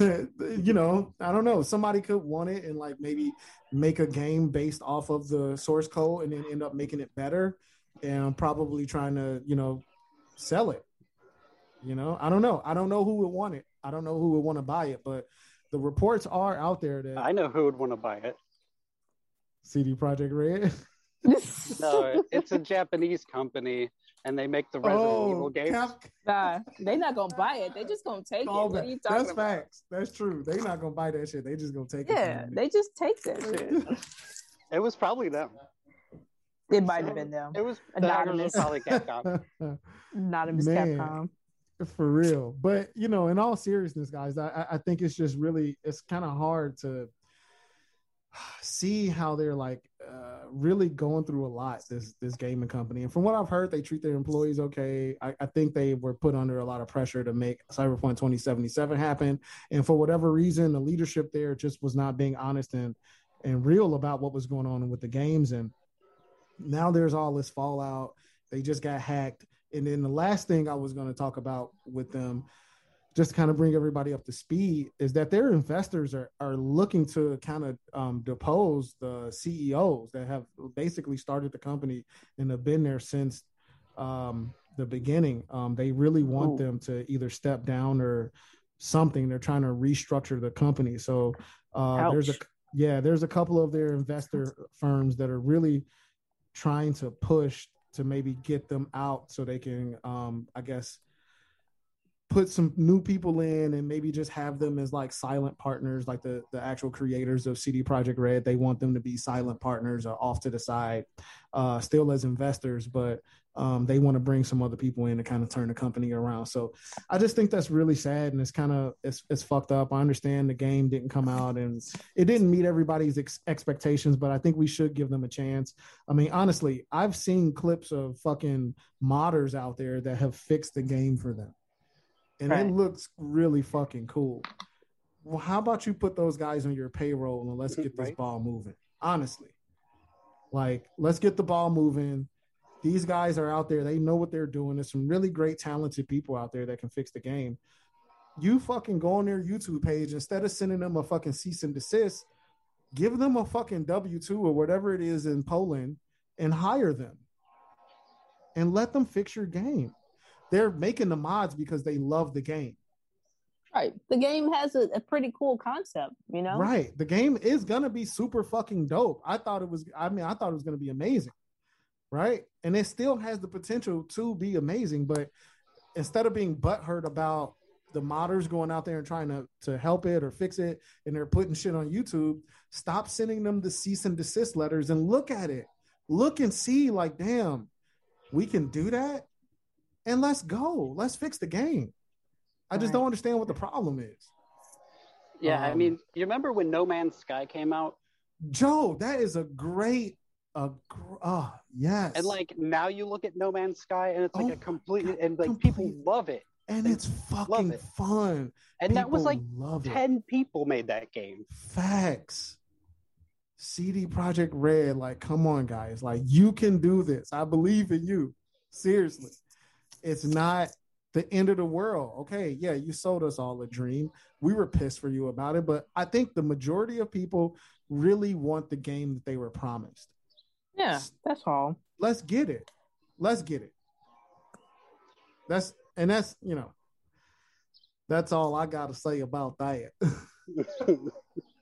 (laughs) you know, I don't know. Somebody could want it and like maybe make a game based off of the source code and then end up making it better and probably trying to, you know, sell it. You know, I don't know. I don't know who would want it. I don't know who would want to buy it, but the reports are out there that I know who would want to buy it. CD Projekt Red. (laughs) no, it's a Japanese company and they make the Resident Oh, Evil games. Cap- Nah, they not gonna buy it. They just gonna take all it. What are you talking That's about? facts. That's true. They not gonna buy that shit. They just gonna take Yeah, it. Yeah, they just take that shit. It was probably them. It might have been them. It was the hackers Anonymous. was probably Capcom. (laughs) Anonymous Man. Capcom. For real. But you know, in all seriousness, guys, I, I- think it's just really it's kind of hard to (sighs) see how they're like uh, really going through a lot this this gaming company. And from what I've heard, they treat their employees okay. I, I think they were put under a lot of pressure to make Cyberpunk 2077 happen. And for whatever reason, the leadership there just was not being honest and and real about what was going on with the games. And now there's all this fallout. They just got hacked. And then the last thing I was going to talk about with them, just to kind of bring everybody up to speed, is that their investors are are looking to kind of um, depose the CEOs that have basically started the company and have been there since um, the beginning. Um, they really want Ooh. them to either step down or something. They're trying to restructure the company. So uh, there's a yeah, there's a couple of their investor firms that are really trying to push to maybe get them out so they can um I guess put some new people in and maybe just have them as like silent partners like the the actual creators of CD Projekt Red. They want them to be silent partners or off to the side uh still as investors but um they want to bring some other people in to kind of turn the company around. So I just think that's really sad and it's kind of it's it's fucked up. I understand the game didn't come out and it didn't meet everybody's ex- expectations but I think we should give them a chance. I mean, honestly, I've seen clips of fucking modders out there that have fixed the game for them. And Right. it looks really fucking cool. Well, how about you put those guys on your payroll and let's get this Right. ball moving? Honestly. Like, let's get the ball moving. These guys are out there. They know what they're doing. There's some really great, talented people out there that can fix the game. You fucking go on their YouTube page instead of sending them a fucking cease and desist, give them a fucking W 2 or whatever it is in Poland and hire them and let them fix your game. They're making the mods because they love the game. Right. The game has a, a pretty cool concept, you know? Right. The game is gonna be super fucking dope. I thought it was, I mean, I thought it was gonna be amazing. Right. And it still has the potential to be amazing, but instead of being butthurt about the modders going out there and trying to, to help it or fix it and they're putting shit on YouTube, stop sending them the cease and desist letters and look at it. Look and see, like, damn, we can do that. And let's go. Let's fix the game. I just Right. don't understand what the problem is. Yeah, I Um, mean, you remember when No Man's Sky came out, Joe, that is a great, a gr- ah, yes, and like now you look at No Man's Sky, and it's like Oh a complete, God, and like complete- people love it, and it's fucking it. fun. and that was like love it. ten people made that game. Facts. CD Projekt Red, like, come on, guys, like you can do this. I believe in you. Seriously, it's not the end of the world. Okay, yeah, you sold us all a dream. We were pissed for you about it, but I think the majority of people really want the game that they were promised. Yeah, that's all. let's get it. Let's get it. That's and that's you know, that's all I got to say about that. (laughs)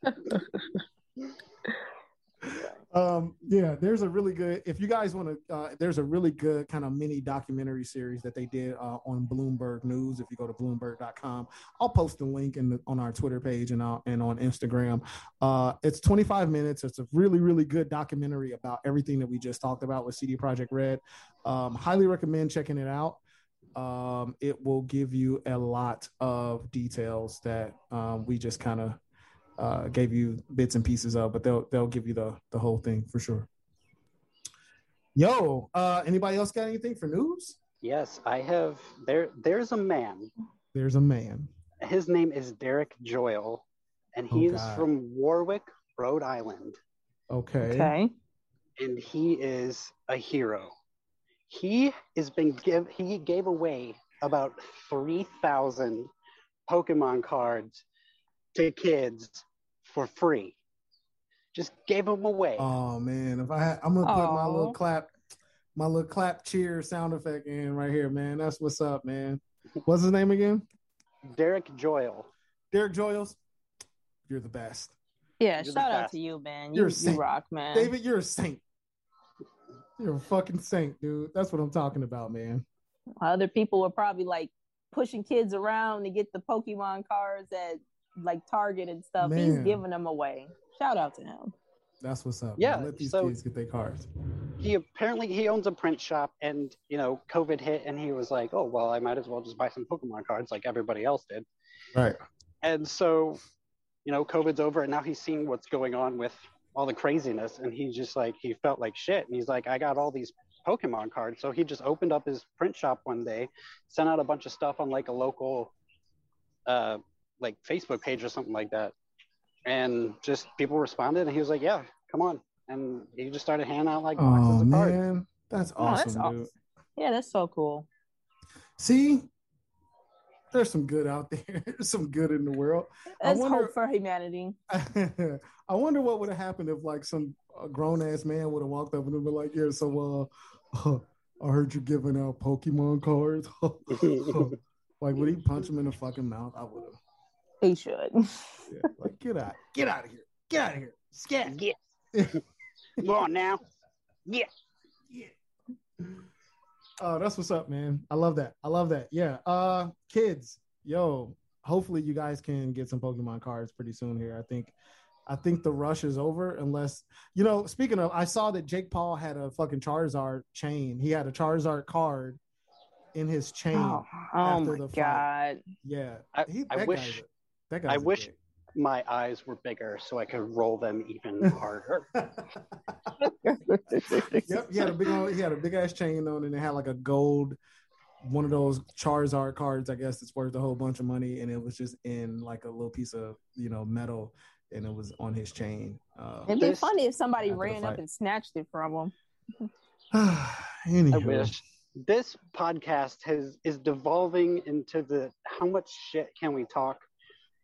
(laughs) um, yeah, there's a really good. If you guys want to, uh, there's a really good kind of mini documentary series that they did uh, on Bloomberg News. If you go to Bloomberg.com, I'll post the link in the, on our Twitter page and uh, and on Instagram. Uh, it's 25 minutes. It's a really really good documentary about everything that we just talked about with CD Projekt Red. Um, highly recommend checking it out. Um, it will give you a lot of details that um, we just kind of uh, gave you bits and pieces of, but they'll they'll give you the the whole thing for sure. Yo, uh, anybody else got anything for news? yes, I have. There, there's a man. There's a man. His name is Derek Joyle, and Oh, he's God. from Warwick, Rhode Island, Okay. Okay. and he is a hero. He has been give. He gave away about three thousand Pokemon cards to kids for free. Just gave them away. Oh man, if I had, I'm gonna put my little clap, my little clap cheer sound effect in right here, man. That's what's up, man. What's his name again? Derek Joyle. Derek Joyles. You're the best. Yeah, You're the shout out best. to you, man. You're a saint. you rock, man. David, you're a saint. You're a fucking saint, dude. That's what I'm talking about, man. Other people were probably like pushing kids around to get the Pokemon cards at like Target and stuff. He's giving them away. Shout out to him. That's what's up. Yeah, man. Let these so- kids get their cards. he apparently he owns a print shop and you know covid hit and he was like oh well i might as well just buy some pokemon cards like everybody else did Right. and so you know covid's over and now he's seeing what's going on with all the craziness and he just like he felt like shit and he's like i got all these pokemon cards so he just opened up his print shop one day sent out a bunch of stuff on like a local uh like facebook page or something like that and just people responded and he was like yeah come on and he just started handing out like boxes Oh of cards man, that's Oh, that's awesome, dude. Yeah, that's so cool. See, there's some good out there. (laughs) There's some good in the world. I wonder- hope for humanity. (laughs) I wonder what would have happened if like some grown ass man would have walked up and been like, "Yeah, so uh, (laughs) I heard you giving out Pokemon cards." like, would he punch him in the fucking mouth? I would have. He should. Yeah, (laughs) like, get out, get out of here, get out of here, scat. Yeah. (laughs) Go on now. Yeah. Oh, that's what's up, man. I love that. I love that. Yeah. Uh kids, yo, hopefully you guys can get some Pokemon cards pretty soon here. I think I think the rush is over unless you know, speaking of I saw that Jake Paul had a fucking Charizard chain. He had a Charizard card in his chain. Oh, oh my the fight. god. Yeah. I- He- I wish- guy's a- that guy's I a wish- dick. My eyes were bigger so I could roll them even (laughs) harder. yep, he had a big old, he had a big ass chain on, and it had like a gold, one of those Charizard cards. I guess it's worth a whole bunch of money, and it was just in like a little piece of you know metal, and it was on his chain. Uh, It'd be funny if somebody ran up and snatched it from him. (sighs) anyway. I wish. This podcast has is devolving into the how much shit can we talk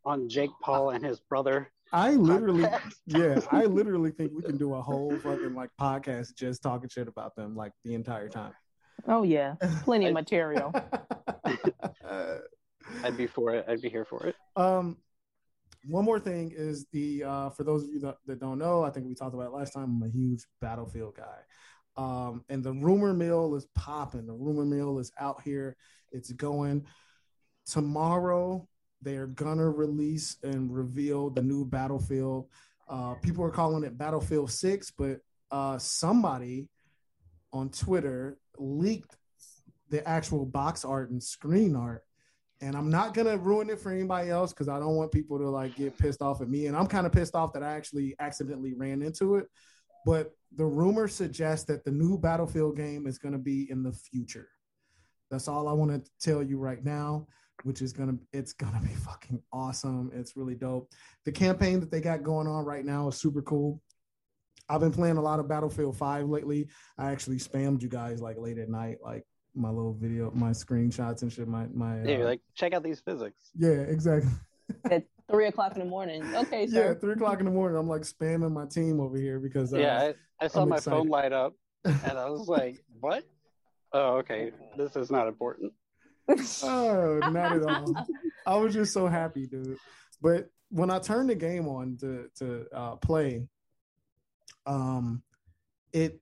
on Jake Paul and his brother? I literally, yeah, (laughs) I literally think we can do a whole fucking like podcast just talking shit about them like the entire time. Oh yeah, plenty of material. (laughs) I'd be for it. I'd be here for it. Um, one more thing is the uh, for those of you that, that don't know, I think we talked about it last time. I'm a huge Battlefield guy, um, and the rumor mill is popping. The rumor mill is out here. It's going tomorrow. They're gonna release and reveal the new Battlefield. Uh, people are calling it Battlefield Six, but uh, somebody on Twitter leaked the actual box art and screen art and I'm not gonna ruin it for anybody else because I don't want people to like get pissed off at me. And I'm kind of pissed off that I actually accidentally ran into it. But the rumor suggests that the new Battlefield game is gonna be in the future. That's all I want to tell you right now, which is gonna it's gonna be fucking awesome. It's really dope. The campaign that they got going on right now is super cool. I've been playing a lot of Battlefield 5 lately. I actually spammed you guys like late at night, like my little video, my screenshots and shit. My my Yeah, uh, you're like check out these physics. yeah, exactly. (laughs) At three o'clock in the morning. Okay, Yeah, three o'clock in the morning. I'm like spamming my team over here because uh, yeah, I, I saw I'm my excited. phone light up, and I was like, (laughs) "What? Oh, okay. This is not important." Oh, not at (laughs) all. I was just so happy, dude. But when I turned the game on to to uh, play, um, it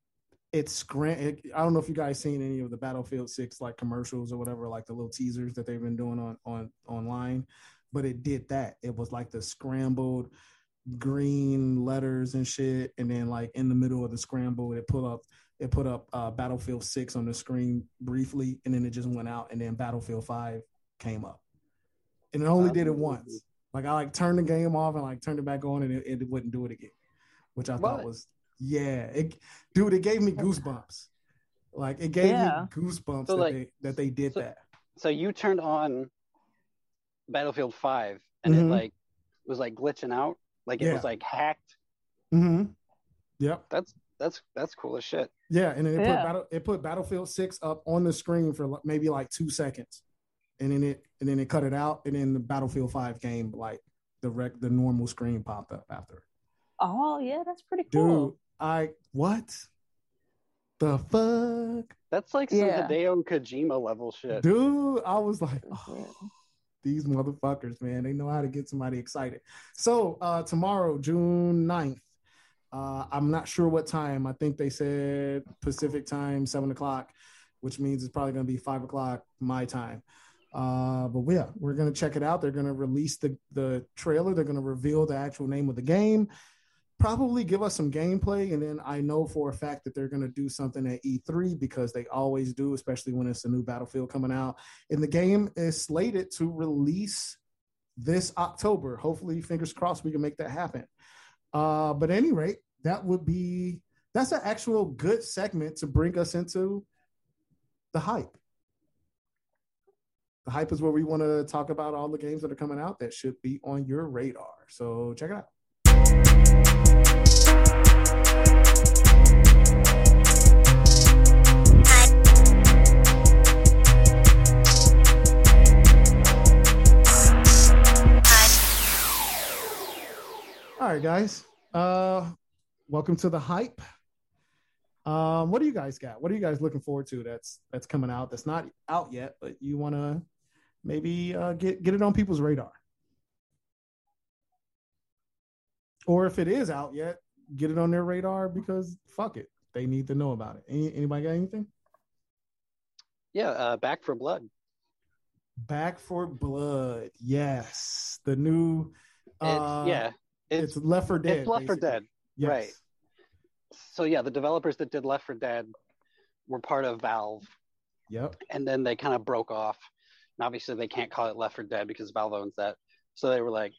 it scram. It, I don't know if you guys seen any of the Battlefield Six like commercials or whatever, like the little teasers that they've been doing on on online. But it did that. It was like the scrambled green letters and shit, and then like in the middle of the scramble, it put up it put up uh, Battlefield Six on the screen briefly, and then it just went out, and then Battlefield Five came up, and it only did it once. Like I like turned the game off and like turned it back on, and it, it wouldn't do it again, which I thought What? was yeah, it, dude, it gave me goosebumps. Like it gave Yeah. me goosebumps So, that like- they that they did so- that. So you turned on Battlefield Five, and it Mhm. like was like glitching out, like it Yeah. was like hacked. Mm-hmm. Yep. That's that's that's cool as shit. Yeah, and then it Yeah. put battle, it put Battlefield Six up on the screen for maybe like two seconds, and then it and then it cut it out, and then the Battlefield Five game like the rec the normal screen popped up after. Oh yeah, that's pretty cool. Dude, cool. I what the fuck, That's like some Yeah. Hideo Kojima level shit. dude? I was like, oh, these motherfuckers, man, they know how to get somebody excited. So uh tomorrow, June 9th, Uh, I'm not sure what time. I think they said Pacific time, seven o'clock, which means it's probably going to be five o'clock my time. Uh, but yeah, we're going to check it out. They're going to release the the trailer. They're going to reveal the actual name of the game. Probably give us some gameplay, and then I know for a fact that they're going to do something at E3 because they always do, especially when it's a new Battlefield coming out. And the game is slated to release this October. Hopefully, fingers crossed, we can make that happen. Uh, but at any rate, that would be that's an actual good segment to bring us into the hype. The hype is where we want to talk about all the games that are coming out that should be on your radar. So check it out. Right, guys. Uh, welcome to the hype. Um, what do you guys got? What are you guys looking forward to? That's that's coming out. That's not out yet, but you want to maybe uh, get get it on people's radar. Or if it is out yet, get it on their radar because fuck it, they need to know about it. Any, anybody got anything? Yeah, uh, Back 4 Blood. Back 4 Blood. Yes, the new. Uh, yeah, it's, Left 4 Dead. it's Left for. Dead. Yes. right. So yeah, the developers that did Left 4 Dead were part of Valve, Yep. and then they kind of broke off. And obviously, they can't call it Left 4 Dead because Valve owns that. So they were like,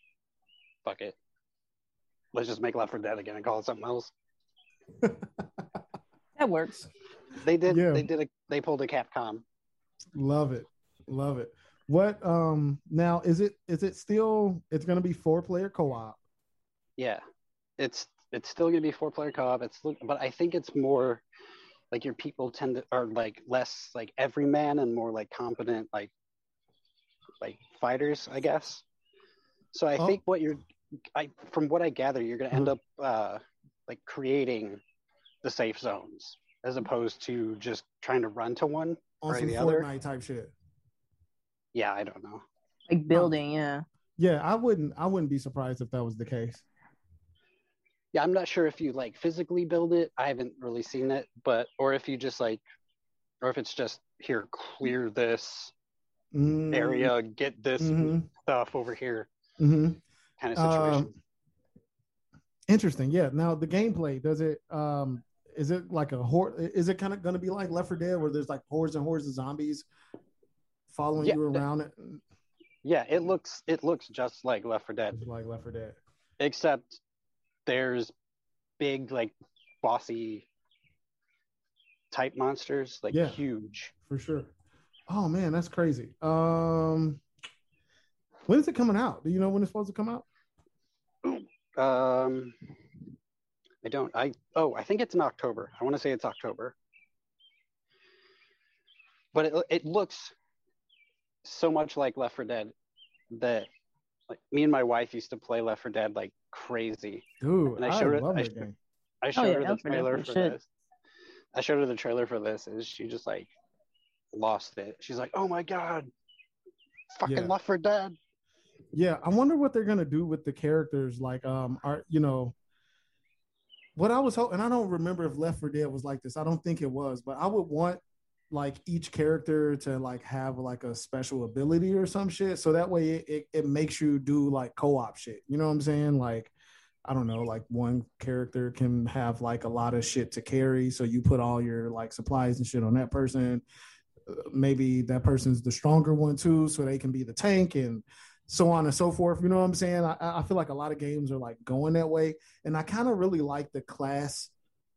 "Fuck it, let's just make Left 4 Dead again and call it something else." (laughs) That works. They did. Yeah. They did. A, they pulled a Capcom. Love it. Love it. What um now is it is it still it's gonna be four player co-op. Yeah, it's it's still gonna be four player co-op. It's but I think it's more like your people tend to are like less like everyman and more like competent like like fighters, I guess. So I Oh. think what you're I from what I gather, you're gonna end Mhm. up uh like creating the safe zones as opposed to just trying to run to one. Or some the other? Fortnite type shit. Yeah, I don't know. Like building, yeah. Yeah, I wouldn't I wouldn't be surprised if that was the case. Yeah, I'm not sure if you like physically build it. I haven't really seen it, but or if you just like or if it's just here clear this Mm, area, get this mhm, stuff over here mhm. kind of situation. Um, interesting. Yeah. Now the gameplay, does it um is it like a horde is it kind of gonna be like Left 4 Dead where there's like hordes and hordes of zombies following Yeah, you around it yeah, it looks it looks just like Left 4 Dead, like Left 4 Dead? except there's big like bossy type monsters, like Yeah. huge. for sure. Oh man, that's crazy. Um, when is it coming out? Do you know when it's supposed to come out? Um, I don't. I oh, I think it's in October. I want to say it's October, but it it looks so much like Left 4 Dead that like me and my wife used to play Left 4 Dead like crazy. Dude, And I, I showed it- love I that sh- game. I showed yeah, her the Left 4 Dead trailer for for shit. this. I showed her the trailer for this, and she just like lost it. She's like, "Oh my god, fucking Yeah. Left 4 Dead." Yeah, I wonder what they're gonna do with the characters. Like, um, are you know, what I was hoping, and I don't remember if Left 4 Dead was like this. I don't think it was, but I would want like each character to like have like a special ability or some shit, so that way it, it, it makes you do like co-op shit. You know what I'm saying? Like, I don't know, like one character can have like a lot of shit to carry, so you put all your like supplies and shit on that person. Uh, Maybe that person's the stronger one too, so they can be the tank and so on and so forth. You know what I'm saying? I, I feel like a lot of games are like going that way, and I kind of really like the class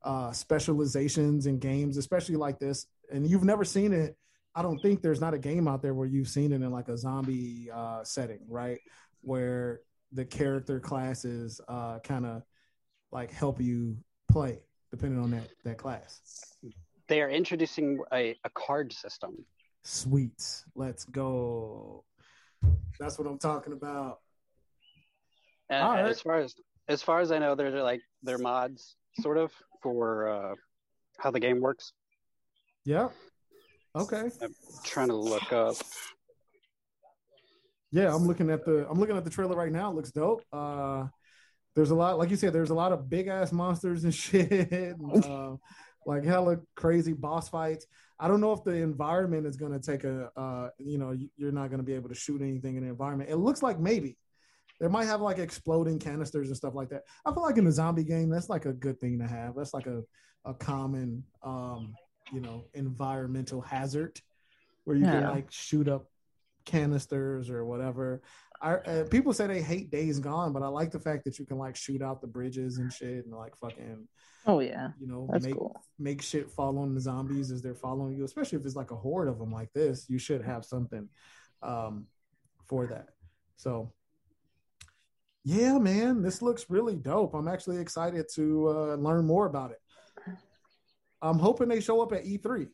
uh, specializations in games, especially like this. And you've never seen it. I don't think there's not a game out there where you've seen it in like a zombie uh, setting, right? Where the character classes uh, kind of like help you play depending on that that class. They are introducing a, a card system. Sweet, let's go. That's what I'm talking about. And All right. as far as as far as I know, they're like they're mods sort of for uh, how the game works. Yeah. Okay. I'm trying to look up. Yeah, I'm looking at the I'm looking at the trailer right now. It looks dope. Uh there's a lot, like you said, there's a lot of big ass monsters and (laughs) shit, and, uh, like hella crazy boss fights. I don't know if the environment is going to take a, uh, you know, you're not going to be able to shoot anything in the environment. It looks like maybe they might have like exploding canisters and stuff like that. I feel like in a zombie game, that's like a good thing to have. That's like a, a common, um, you know, environmental hazard where you yeah. can like shoot up canisters or whatever. I, uh, people say they hate Days Gone, but I like the fact that you can like shoot out the bridges and shit and like fucking. Oh yeah, you know, That's make cool. make shit fall on the zombies as they're following you. Especially if it's like a horde of them like this, you should have something um, for that. So, yeah, man, this looks really dope. I'm actually excited to uh, learn more about it. I'm hoping they show up at E3.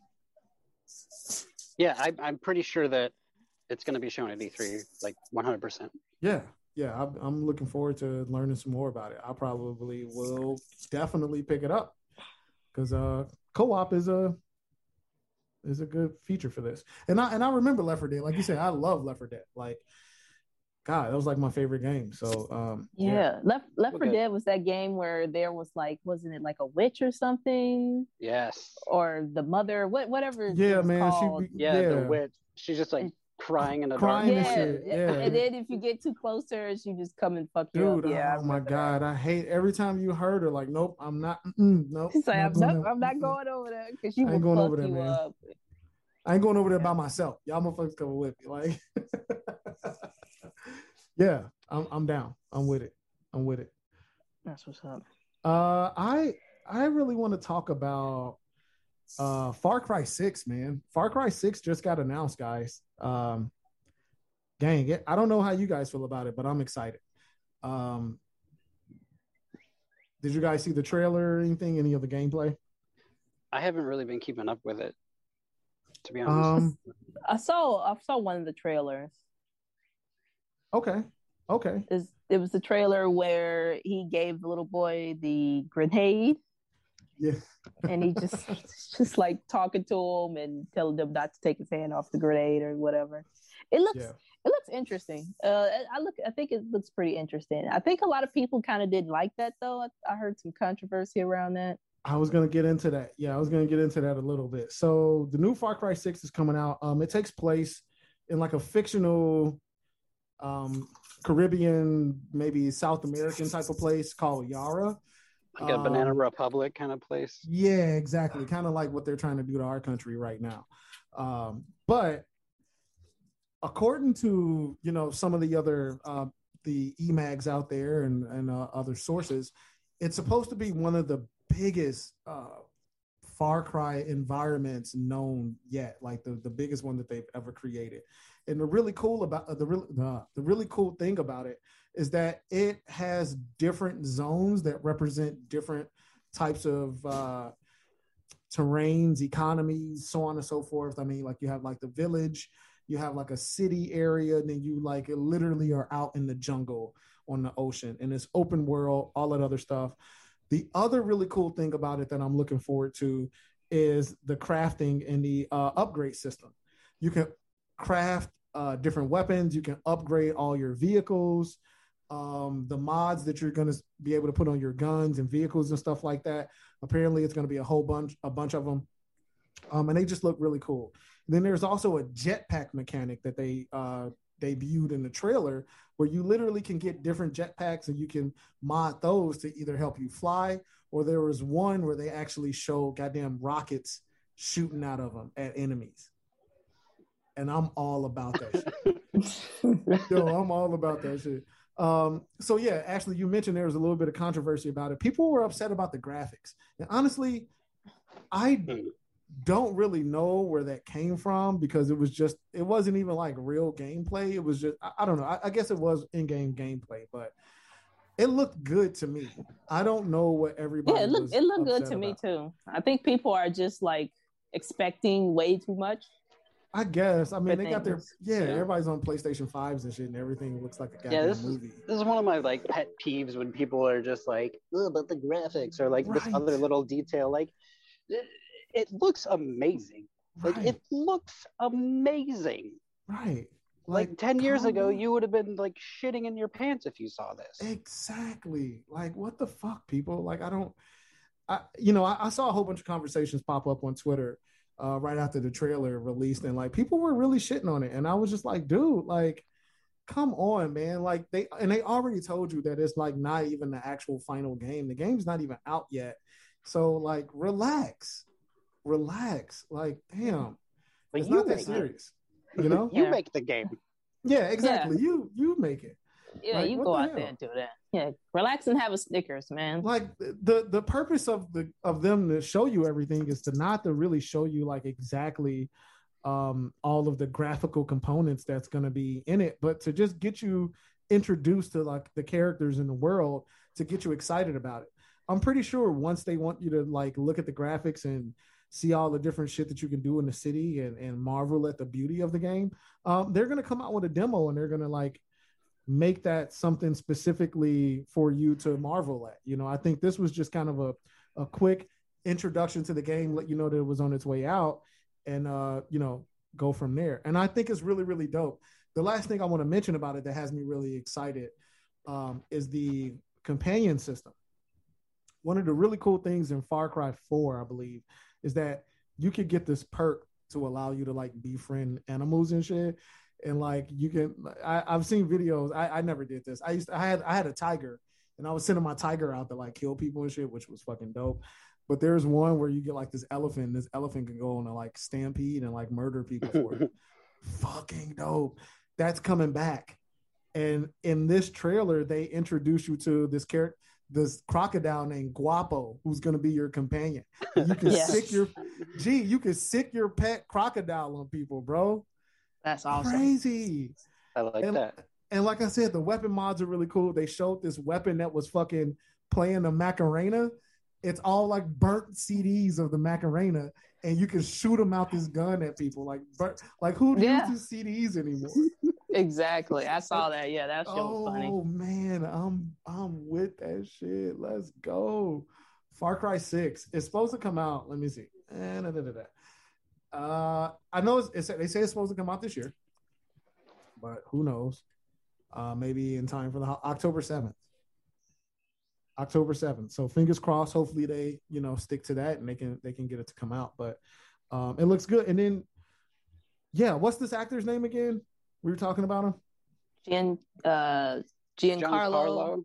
Yeah, I, I'm pretty sure that it's going to be shown at E3, like 100%. Yeah, yeah, I'm, I'm looking forward to learning some more about it. I probably will definitely pick it up because uh, co-op is a is a good feature for this. And I and I remember Left 4 Dead, like you said, I love Left 4 Dead. Like, God, that was like my favorite game. So um, yeah, yeah. Left Left 4 Dead was that game where there was like, wasn't it like a witch or something? Yes. Or the mother, what whatever. Yeah, man. She, yeah, yeah, the witch. She's just like crying in the crying dark. And shit. Yeah. And then if you get too close to her, she just come and fuck Dude, you up. Yeah. Oh my god, that. I hate every time you heard her. Like, nope, I'm not. Nope. She's like, I'm not, I'm not going over there because she will going fuck over there, you man. up. I ain't going over there by myself. Y'all motherfuckers coming with me. Like, (laughs) yeah, I'm, I'm down. I'm with it. I'm with it. That's what's up. Uh, I I really want to talk about uh Far Cry 6, man. Far Cry 6 just got announced, guys. Um dang it. I don't know how you guys feel about it, but I'm excited. Um did you guys see the trailer or anything, any of the gameplay? I haven't really been keeping up with it, to be honest. Um, I saw I saw one of the trailers. Okay. Okay. It was, it was the trailer where he gave the little boy the grenade yeah. and he just (laughs) just like talking to him and telling them not to take his hand off the grenade or whatever. It looks yeah. it looks interesting. Uh, I look I think it looks pretty interesting. I think a lot of people kind of didn't like that though. I, I heard some controversy around that. I was gonna get into that. Yeah, I was gonna get into that a little bit. So the new Far Cry Six is coming out. Um, it takes place in like a fictional, um, Caribbean, maybe South American type of place called Yara. Like a um, banana republic kind of place? Yeah exactly. Kind of like what they're trying to do to our country right now. Um, but according to you know some of the other uh, the emags out there and, and uh, other sources it's supposed to be one of the biggest uh, far cry environments known yet like the, the biggest one that they've ever created and the really cool about uh, the really uh, the really cool thing about it is that it has different zones that represent different types of uh, terrains, economies, so on and so forth. I mean, like you have like the village, you have like a city area, and then you like literally are out in the jungle on the ocean, and it's open world, all that other stuff. The other really cool thing about it that I'm looking forward to is the crafting and the uh, upgrade system. You can craft uh, different weapons. You can upgrade all your vehicles um, the mods that you're going to be able to put on your guns and vehicles and stuff like that. Apparently, it's going to be a whole bunch, a bunch of them, um, and they just look really cool. And then there's also a jetpack mechanic that they uh, debuted in the trailer, where you literally can get different jetpacks and you can mod those to either help you fly, or there was one where they actually show goddamn rockets shooting out of them at enemies. And I'm all about that shit. (laughs) Yo, I'm all about that shit. Um, so yeah, actually, you mentioned there was a little bit of controversy about it. People were upset about the graphics, and honestly, I don't really know where that came from because it was just it wasn't even like real gameplay. It was just I, I don't know. I, I, guess it was in-game gameplay, but it looked good to me. I don't know what everybody. Yeah, it looked it looked good to about. me too. I think people are just like expecting way too much I guess. I mean, they got their yeah, yeah, Everybody's on PlayStation fives and shit, and everything looks like a goddamn yeah, this movie. Is, this is one of my like pet peeves when people are just like, oh, but the graphics or like right. this other little detail. Like, it, it looks amazing. Right. Like it looks amazing. Right. Like, Like, 10 years ago, down. you would have been like shitting in your pants if you saw this. Exactly. Like, what the fuck, people? Like, I don't. I, you know, I, I saw a whole bunch of conversations pop up on Twitter uh, right after the trailer released, and like people were really shitting on it, and I was just like, dude, like, come on, man. Like they and they already told you that it's like not even the actual final game. The game's not even out yet, so like, relax, relax. Like, damn, But it's you not that make it. serious. You know? You make the game. yeah, exactly. You you make it. Yeah, Like, you go out hell? there and do that. Yeah, relax and have a Snickers, man. like the the purpose of the of them to show you everything is to not to really show you like exactly um all of the graphical components that's going to be in it but to just get you introduced to like the characters in the world to get you excited about it i'm pretty sure once they want you to like look at the graphics and see all the different shit that you can do in the city and, and marvel at the beauty of the game um, they're going to come out with a demo and they're going to like make that something specifically for you to marvel at. You know, I think this was just kind of a, a quick introduction to the game, let you know that it was on its way out, and uh, you know, go from there. And I think it's really, really dope. The last thing I want to mention about it that has me really excited um, is the companion system. One of the really cool things in Far Cry 4, I believe, is that you could get this perk to allow you to like befriend animals and shit and like you can I, i've seen videos I, I never did this. I used to, i had i had a tiger and i was sending my tiger out to like kill people and shit which was fucking dope. But there's one where you get like this elephant and this elephant can go on a like stampede and like murder people for it. (laughs) Fucking dope. That's coming back. And in this trailer they introduce you to this character this crocodile named guapo who's going to be your companion. You can (laughs) Yes. sick your gee you can sick your pet crocodile on people bro That's awesome. crazy I like and, that. and like I said, the weapon mods are really cool. They showed this weapon that was fucking playing the Macarena. It's all like burnt CDs of the Macarena, and you can shoot them out this gun at people. Like, burnt, like who Yeah. uses CDs anymore? (laughs) Exactly. I saw that. Yeah, that's shit was funny. oh man, I'm I'm with that shit. Let's go. Far Cry Six. It's supposed to come out. Let me see. Eh, da, da, da, da. Uh, I know it's, it's they say it's supposed to come out this year, but who knows? Uh, maybe in time for the October seventh. October seventh. So fingers crossed. Hopefully they you know stick to that and they can they can get it to come out. But um, it looks good. And then yeah, what's this actor's name again? We were talking about him. Gian, uh, Giancarlo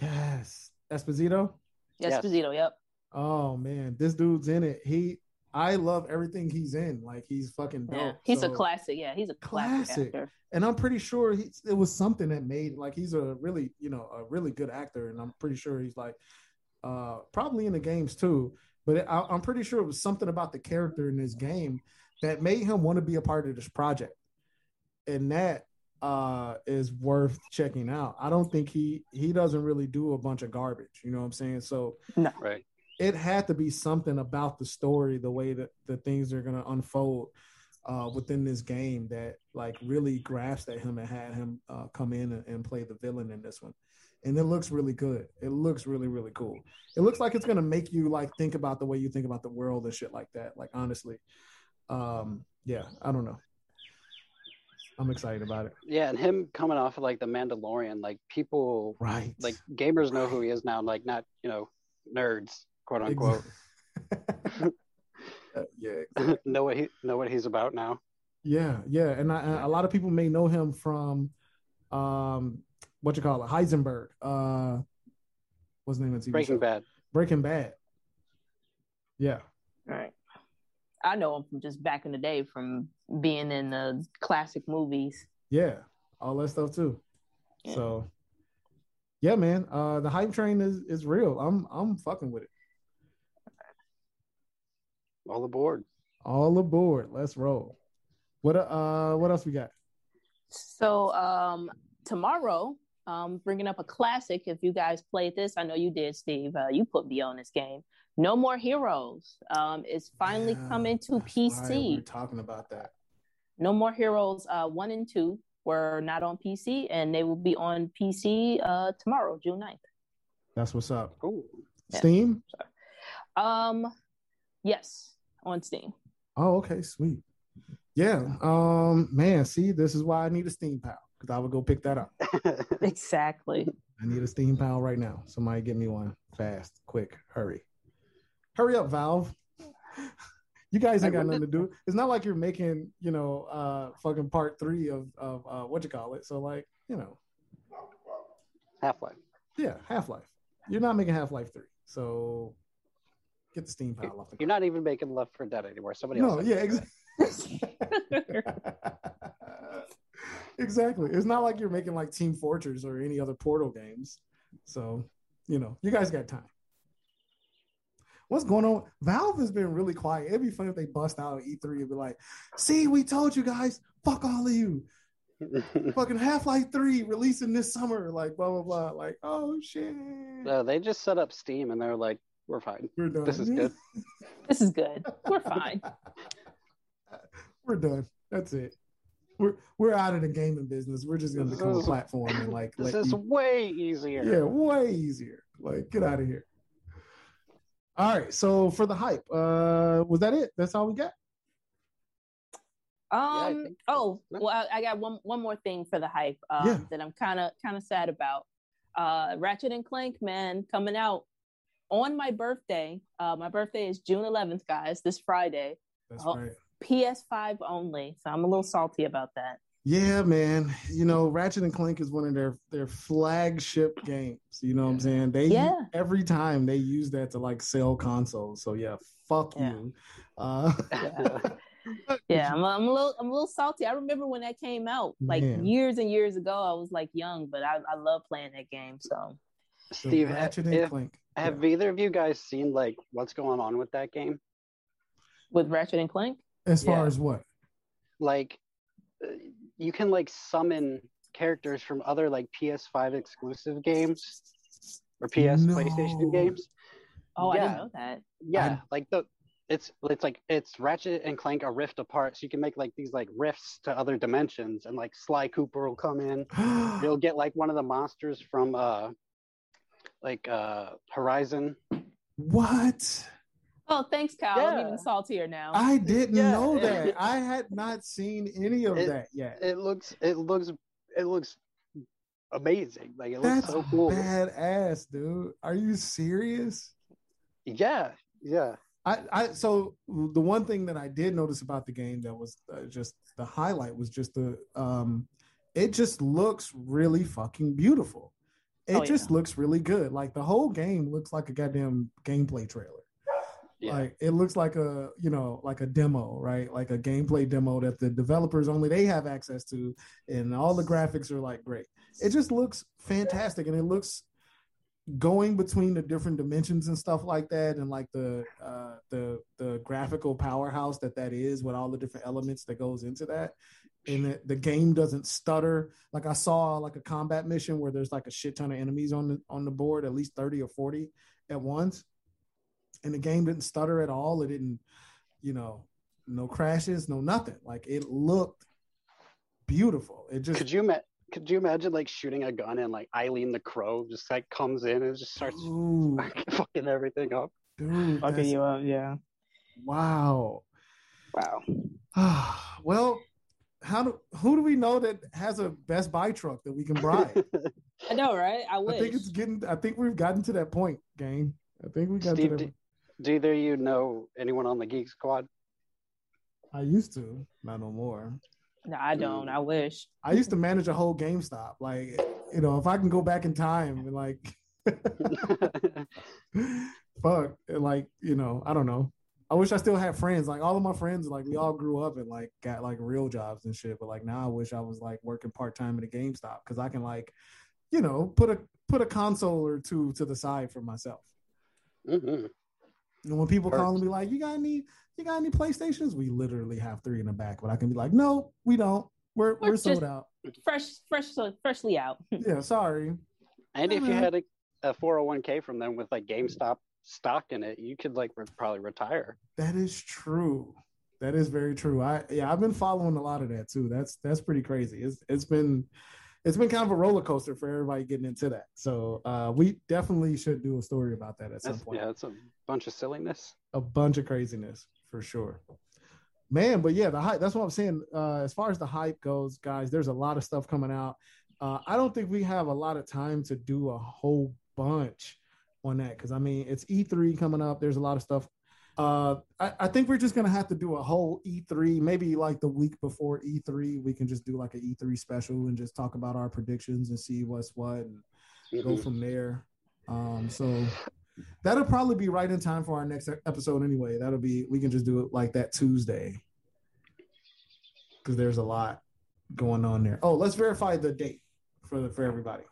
Yes, Esposito. Yes. Esposito. Yep. Oh man, this dude's in it. He, I love everything he's in. Like he's fucking dope. Yeah. He's So- a classic. Yeah, he's a classic, Classic. actor. and I'm pretty sure he, it was something that made like he's a really, you know, a really good actor, and I'm pretty sure he's like, uh, probably in the games too. But it, I, I'm pretty sure it was something about the character in this game that made him want to be a part of this project, and that uh is worth checking out. I don't think he he doesn't really do a bunch of garbage. You know what I'm saying? So no. Right. It had to be something about the story, the way that the things are going to unfold uh, within this game that like really grasped at him and had him uh, come in and, and play the villain in this one. And it looks really good. It looks really, really cool. It looks like it's going to make you like think about the way you think about the world and shit like that. Like, honestly. Um, yeah, I don't know. I'm excited about it. Yeah, and him coming off of like the Mandalorian, like people, Right. like gamers know who he is now, like not you know nerds, quote unquote, (laughs) Uh, yeah, (laughs) know what he know what he's about now. Yeah, yeah, and I, and a lot of people may know him from, um, what you call it, Heisenberg. Uh, what's the name of the TV Breaking show? Bad. Breaking Bad. Yeah, Right. I know him from just back in the day from being in the classic movies. yeah, all that stuff too. Yeah. So, yeah, man, uh, the hype train is is real. I'm I'm fucking with it. All aboard. All aboard. Let's roll. What uh, what else we got? So um, tomorrow, um, bringing up a classic. If you guys played this, I know you did, Steve. Uh, you put me on this game. No More Heroes um, is finally Yeah, coming to PC. we were talking about that. No More Heroes uh, one and two were not on PC, and they will be on PC uh, tomorrow, June 9th. That's what's up. Ooh. Yeah. Steam. Um, yes, on Steam. Oh, okay, sweet. Yeah. Um. Man, see, this is why I need a Steam Pal because I would go pick that up. (laughs) Exactly. I need a Steam Pal right now. Somebody get me one fast, quick, hurry, hurry up, Valve. (laughs) You guys ain't got nothing to do. It's not like you're making, you know, uh, fucking part three of of uh, what you call it. So like, you know, Half Life. yeah, Half Life. You're not making Half Life three, so get the Steam pile off. You're not even making Left 4 Dead anymore. Somebody else. no, yeah, exactly. (laughs) exactly. It's not like you're making like Team Fortress or any other Portal games. So, you know, you guys got time. What's going on? Valve has been really quiet. It'd be funny if they bust out at E3 and be like, see, we told you guys, fuck all of you. (laughs) Fucking Half Life 3 releasing this summer, like blah blah blah. Like, oh shit. no, they just set up Steam and they're like, we're fine. We're done. This is good. (laughs) This is good. We're fine. (laughs) We're done. That's it. We're we're out of the gaming business. We're just gonna This become a platform and like (laughs) This is you- way easier. yeah, way easier. Like, get out of here. All right. So for the hype, uh, was that it? That's all we got. Um. think so. oh, well, I, I got one one more thing for the hype. Um, Yeah. that I'm kind of kind of sad about. Uh, Ratchet and Clank, man, coming out on my birthday. Uh, my birthday is June 11th, guys. This Friday. That's Oh. right. PS5 only, so I'm a little salty about that. Yeah, man. You know, Ratchet and Clank is one of their their flagship games. You know what I'm saying? They Yeah. every time they use that to like sell consoles. So yeah, fuck Yeah. you. Uh, (laughs) Yeah, I'm, I'm a little I'm a little salty. I remember when that came out, like Man. years and years ago. I was like young, but I, I love playing that game. So so Steve, Ratchet and if- Clank. Have either of you guys seen like what's going on with that game? with Ratchet and Clank, As far yeah. as what? Like, uh, you can like summon characters from other like PS5 exclusive games or PS No. PlayStation games. oh, I Yeah. didn't know that. Yeah, like the it's it's like it's Ratchet and Clank a rift apart, so you can make like these like rifts to other dimensions, and like Sly Cooper will come in. (gasps) You'll get like one of the monsters from uh like uh Horizon. what? Oh, thanks, Kyle. I'm even saltier now. I didn't Yeah. know that. (laughs) I had not seen any of It- that yet. It looks it looks it looks amazing. Like it looks so cool. badass, dude. Are you serious? Yeah, yeah. I, I so the one thing that I did notice about the game that was uh, just the highlight was just the um it just looks really fucking beautiful. It Oh, just looks really good. Like the whole game looks like a goddamn gameplay trailer. Yeah. Like it looks like a you know like a demo, right? Like a gameplay demo that the developers only they have access to, and all the graphics are like great. It just looks fantastic, and it looks going between the different dimensions and stuff like that, and like the uh, the the graphical powerhouse that that is with all the different elements that goes into that. And the, the game doesn't stutter. Like I saw like a combat mission where there's like a shit ton of enemies on the on the board, at least thirty or forty at once and the game didn't stutter at all. It didn't, you know, no crashes, no nothing. Like it looked beautiful. It just Could you ma- could you imagine like shooting a gun and like Eileen the Crow just like comes in and just starts Ooh, (laughs) fucking everything up? dude, Okay, you up? Yeah. wow. Wow. (sighs) well, how do who do we know that has a Best Buy truck that we can bribe? (laughs) I know, right? I I think it's getting. I think we've gotten to that point, gang. I think we got Steve, to do, that. do either of you know anyone on the Geek Squad? I used to, not no more. no, I don't. I wish. I used to manage a whole GameStop. Like, you know, if I can go back in time and like (laughs) (laughs) fuck like you know i don't know i wish i still had friends like all of my friends like we all grew up and like got like real jobs and shit but like now i wish i was like working part-time at a gamestop because i can like you know put a put a console or two to the side for myself Mhm. and when people call Perks. and be like you got any you got any playstations we literally have three in the back but i can be like no we don't we're we're We're sold out Fresh, fresh, freshly out. yeah sorry And if you Mhm. had a, a 401k from them with like GameStop stock in it, you could like re- probably retire. That is true. That is very true. I yeah, I've been following a lot of that too. That's that's pretty crazy. It's it's been it's been kind of a roller coaster for everybody getting into that. So uh, we definitely should do a story about that at some That's, point. yeah, it's a bunch of silliness. A bunch of craziness for sure. man, but yeah, the hype. That's what I'm saying. Uh, as far as the hype goes, guys, there's a lot of stuff coming out. Uh, I don't think we have a lot of time to do a whole bunch on that because I mean it's E3 coming up. There's a lot of stuff. Uh, I, I, think we're just gonna have to do a whole E3, maybe like the week before E3. We can just do like an E3 special and just talk about our predictions and see what's what and mm-hmm. go from there. Um, so that'll probably be right in time for our next episode anyway. That'll be we can just do it like that Tuesday because there's a lot going on there. Oh, let's verify the date for the, for everybody.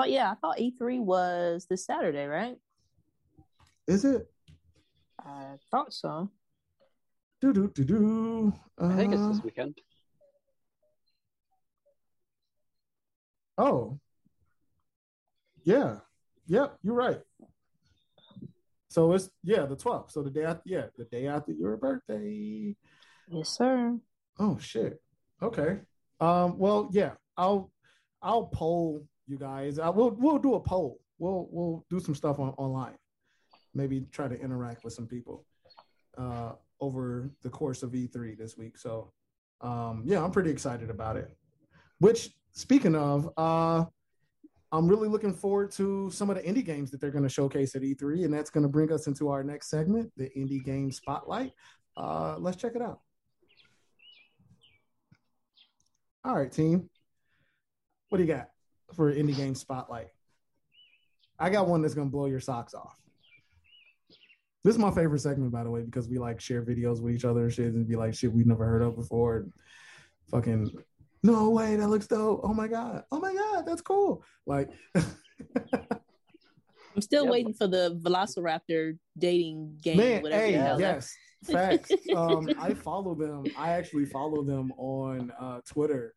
Oh yeah, I thought E3 was this Saturday, right? Is it? I thought so. Do do do do. Uh, I think it's this uh, weekend. Oh. Yeah. Yep, you're right. So it's yeah, the 12th. So the day after yeah, the day after your birthday. Yes, sir. Oh shit. Okay. Um, well, yeah, I'll I'll poll you guys. I will we'll do a poll. We'll we'll do some stuff on online. Maybe try to interact with some people uh, over the course of E3 this week. So um, yeah, I'm pretty excited about it. Which speaking of, uh, I'm really looking forward to some of the indie games that they're going to showcase at E3, and that's going to bring us into our next segment, the indie game spotlight. Uh, let's check it out. All right, team. What do you got for indie game spotlight? I got one that's gonna blow your socks off. This is my favorite segment, by the way, because we like share videos with each other and shit, and be like shit we've never heard of before. And fucking, no way, that looks dope. Oh my god, oh my god, that's cool. Like, (laughs) I'm still yep. waiting for the Velociraptor dating game. Man, hey, yes, facts. (laughs) um, I follow them. I actually follow them on uh, Twitter,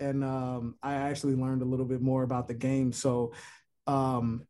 and um, I actually learned a little bit more about the game. So, um,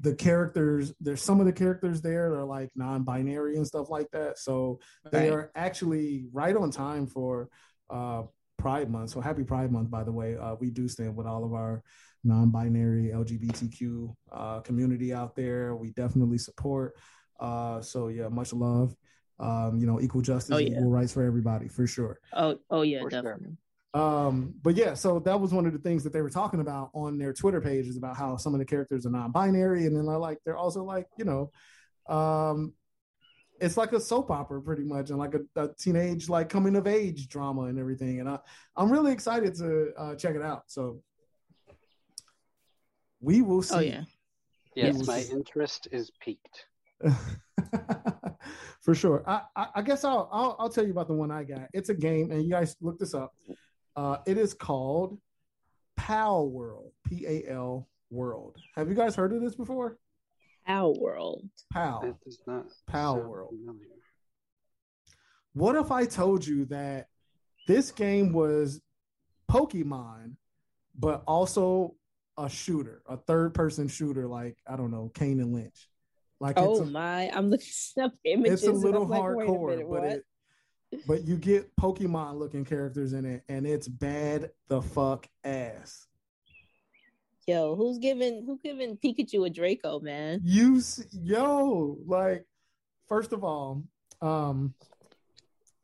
the characters, there's some of the characters there that are like non-binary and stuff like that. So they are actually right on time for uh, Pride Month. So happy Pride Month, by the way. Uh, we do stand with all of our non-binary LGBTQ uh, community out there. We definitely support. Uh, so yeah, much love. Um, you know, equal justice, oh, yeah. equal rights for everybody, for sure. Oh, oh yeah, for definitely. Sure. Um, but yeah, so that was one of the things that they were talking about on their Twitter pages about how some of the characters are non-binary, and then they're like they're also like you know, um, it's like a soap opera pretty much, and like a, a teenage like coming of age drama and everything. And I, I'm really excited to uh, check it out. So we will oh, see. Oh yeah, yes, my see. interest is peaked. (laughs) For sure. I, I, I guess I'll, I'll I'll tell you about the one I got. It's a game, and you guys look this up. Uh, it is called Pal World, P A L World. Have you guys heard of this before? Palworld. Pal. Palworld. What if I told you that this game was Pokemon, but also a shooter, a third person shooter, like I don't know, Kane and Lynch. Like, oh a, my, I'm looking up images. It's a little hardcore, like, a minute, but it, but you get Pokemon looking characters in it, and it's bad the fuck ass. Yo, who's giving who giving Pikachu a Draco, man? You yo, like first of all, um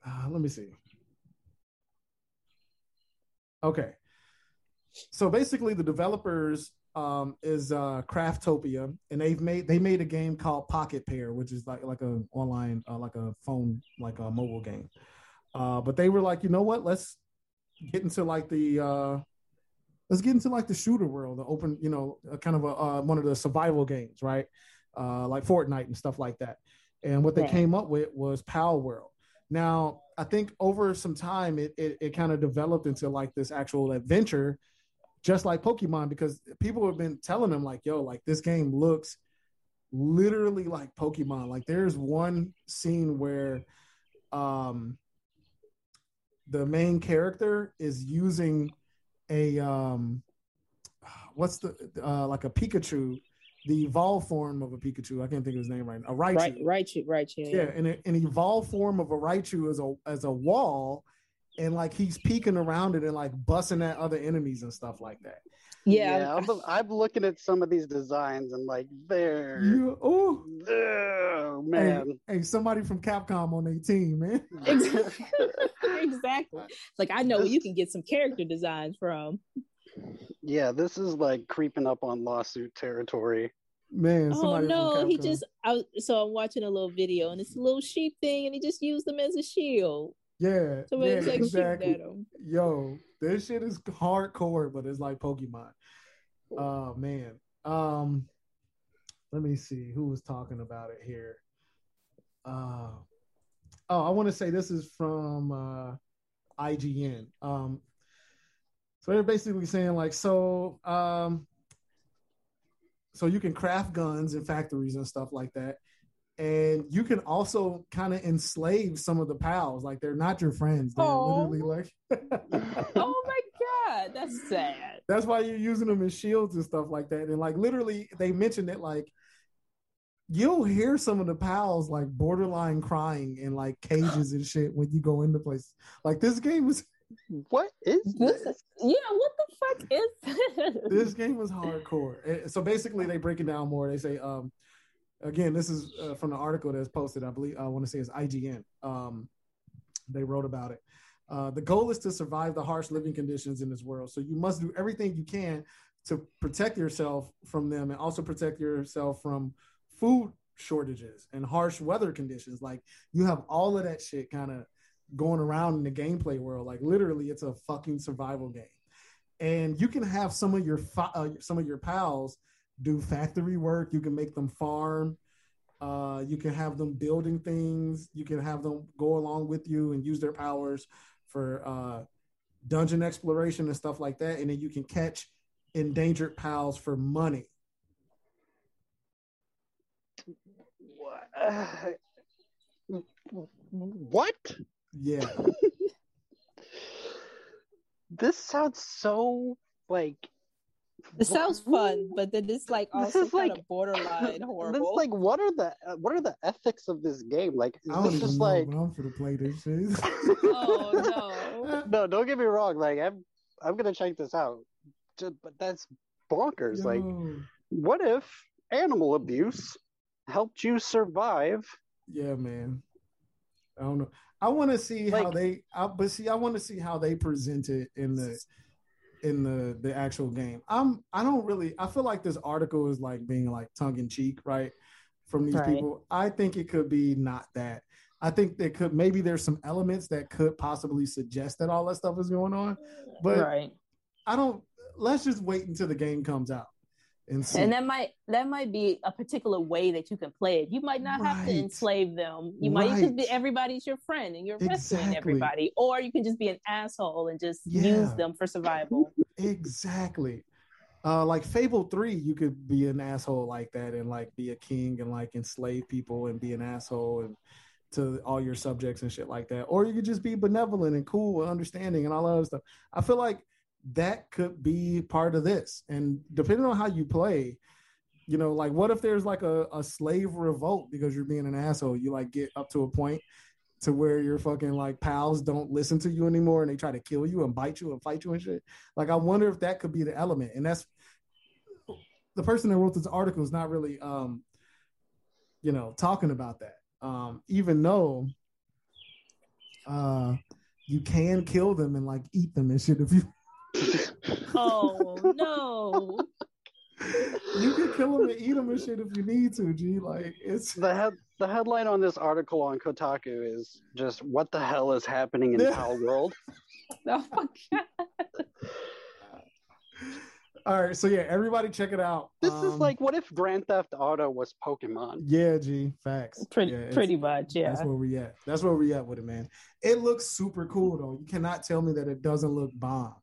uh, let me see. Okay. So basically the developers um, is uh, Craftopia, and they've made they made a game called Pocket Pair, which is like like a online uh, like a phone like a mobile game. Uh, but they were like, you know what? Let's get into like the uh, let's get into like the shooter world, the open, you know, kind of a uh, one of the survival games, right? Uh, like Fortnite and stuff like that. And what they came up with was Palworld. Now, I think over some time, it it, it kind of developed into like this actual adventure just like Pokemon, because people have been telling them like, "Yo, like this game looks literally like Pokemon." Like, there's one scene where, um, the main character is using a um, what's the uh, like a Pikachu, the evolved form of a Pikachu. I can't think of his name right now. A Raichu. Raichu, Raichu. Yeah, yeah and an evolved form of a Raichu as a as a wall and like he's peeking around it and like busting at other enemies and stuff like that. Yeah, yeah I'm, I'm looking at some of these designs and like they're You, oh, oh hey, man. hey, somebody from Capcom on their team, man. (laughs) exactly. (laughs) exactly. Like I know This- you can get some character designs from. Yeah, this is like creeping up on lawsuit territory. Man, Oh no, he just I was- so I'm watching a little video and it's a little sheep thing and he just used them as a shield. Yeah, Somebody's yeah, like exactly. shooting at him. Yo, this shit is hardcore, but it's like Pokemon. Oh man. Um let me see who was talking about it here. Uh oh, I want to say this is from uh IGN. Um so they're basically saying like so um so you can craft guns in factories and stuff like that. And you can also kind of enslave some of the pals. Like they're not your friends. They're Aw. literally like (laughs) Oh my god, that's sad. that's why you're using them as shields and stuff like that. And like literally, they mentioned it like you'll hear some of the pals like borderline crying in like cages and shit when you go into places. Like this game was What is This this? yeah, what the fuck is this? this game was hardcore. So basically, they break it down more. They say, um, again, this is uh, from the article that's posted. I believe I want to say it's IGN. Um, they wrote about it. Uh, the goal is to survive the harsh living conditions in this world. So you must do everything you can to protect yourself from them, and also protect yourself from food shortages and harsh weather conditions. Like you have all of that shit kind of going around in the gameplay world. Like literally, it's a fucking survival game and you can have some of your fi- uh, some of your pals do factory work. You can make them farm. Uh, you can have them building things. You can have them go along with you and use their powers for uh, dungeon exploration and stuff like that. And then you can catch endangered pals for money. What? Yeah, (laughs) This sounds so like. It sounds fun, but then it's like (laughs) This also is kind like- of borderline (laughs) This horrible. like what are the uh, what are the ethics of this game? Like I is don't this just know, like but I'm for to play this shit. (laughs) oh no? Don't get me wrong. Like I'm I'm gonna check this out. Just, but that's bonkers. Like what if animal abuse helped you survive? Yeah, man. I don't know. I want to see how they. I, but see, I want to see how they present it in the in the the actual game. I'm. I don't really. I feel like this article is like being like tongue in cheek, right? From these Right. people. I think it could be not that. I think there could maybe there's some elements that could possibly suggest that all that stuff is going on. But right. I don't. Let's just wait until the game comes out and see. And that might that might be a particular way that you can play it. You might not have to enslave them. You might just be everybody's your friend and you're rescuing Exactly. everybody, or you can just be an asshole and just use them for survival. Exactly. Uh, like Fable Three, you could be an asshole like that and like be a king and like enslave people and be an asshole and to all your subjects and shit like that. Or you could just be benevolent and cool and understanding and all that other stuff. I feel like that could be part of this. And depending on how you play, you know, like what if there's like a, a slave revolt because you're being an asshole? You like get up to a point to where your fucking like pals don't listen to you anymore and they try to kill you and bite you and fight you and shit. Like I wonder if that could be the element. And that's the person that wrote this article is not really um you know talking about that. Um even though uh you can kill them and like eat them and shit if you oh no. you can kill them and eat them and shit if you need to, G. Like it's The head the headline on this article on Kotaku is just what the hell is happening in Yeah. (laughs) Pal World? Oh my God. all right. So yeah, everybody check it out. This is Um, like what if Grand Theft Auto was Pokemon? yeah, G. Facts. Pretty Yeah, pretty much, yeah. That's where we at. That's where we at with it, man. It looks super cool though. You cannot tell me that it doesn't look bomb.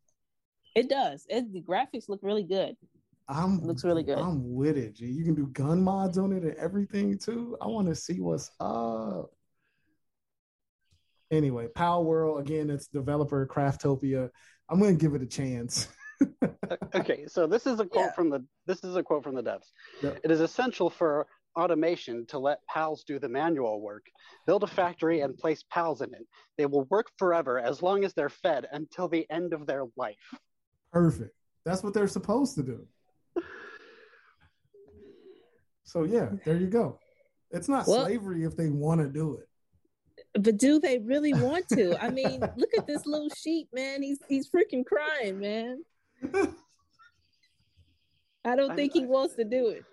It does. It, the graphics look really good. I'm Looks really good. I'm with it, G. You can do gun mods on it and everything too. I want to see what's up. Anyway, Palworld again. It's developer Craftopia. I'm gonna give it a chance. (laughs) Okay, so this is a quote Yeah. from the this is a quote from the devs. Yep. It is essential for automation to let pals do the manual work. Build a factory and place pals in it. They will work forever as long as they're fed until the end of their life. Perfect. That's what they're supposed to do. So yeah, there you go. It's not Well- slavery if they want to do it. But do they really want to? I mean, look at this little sheep, man. He's he's freaking crying, man. I don't I'm- think he wants to do it.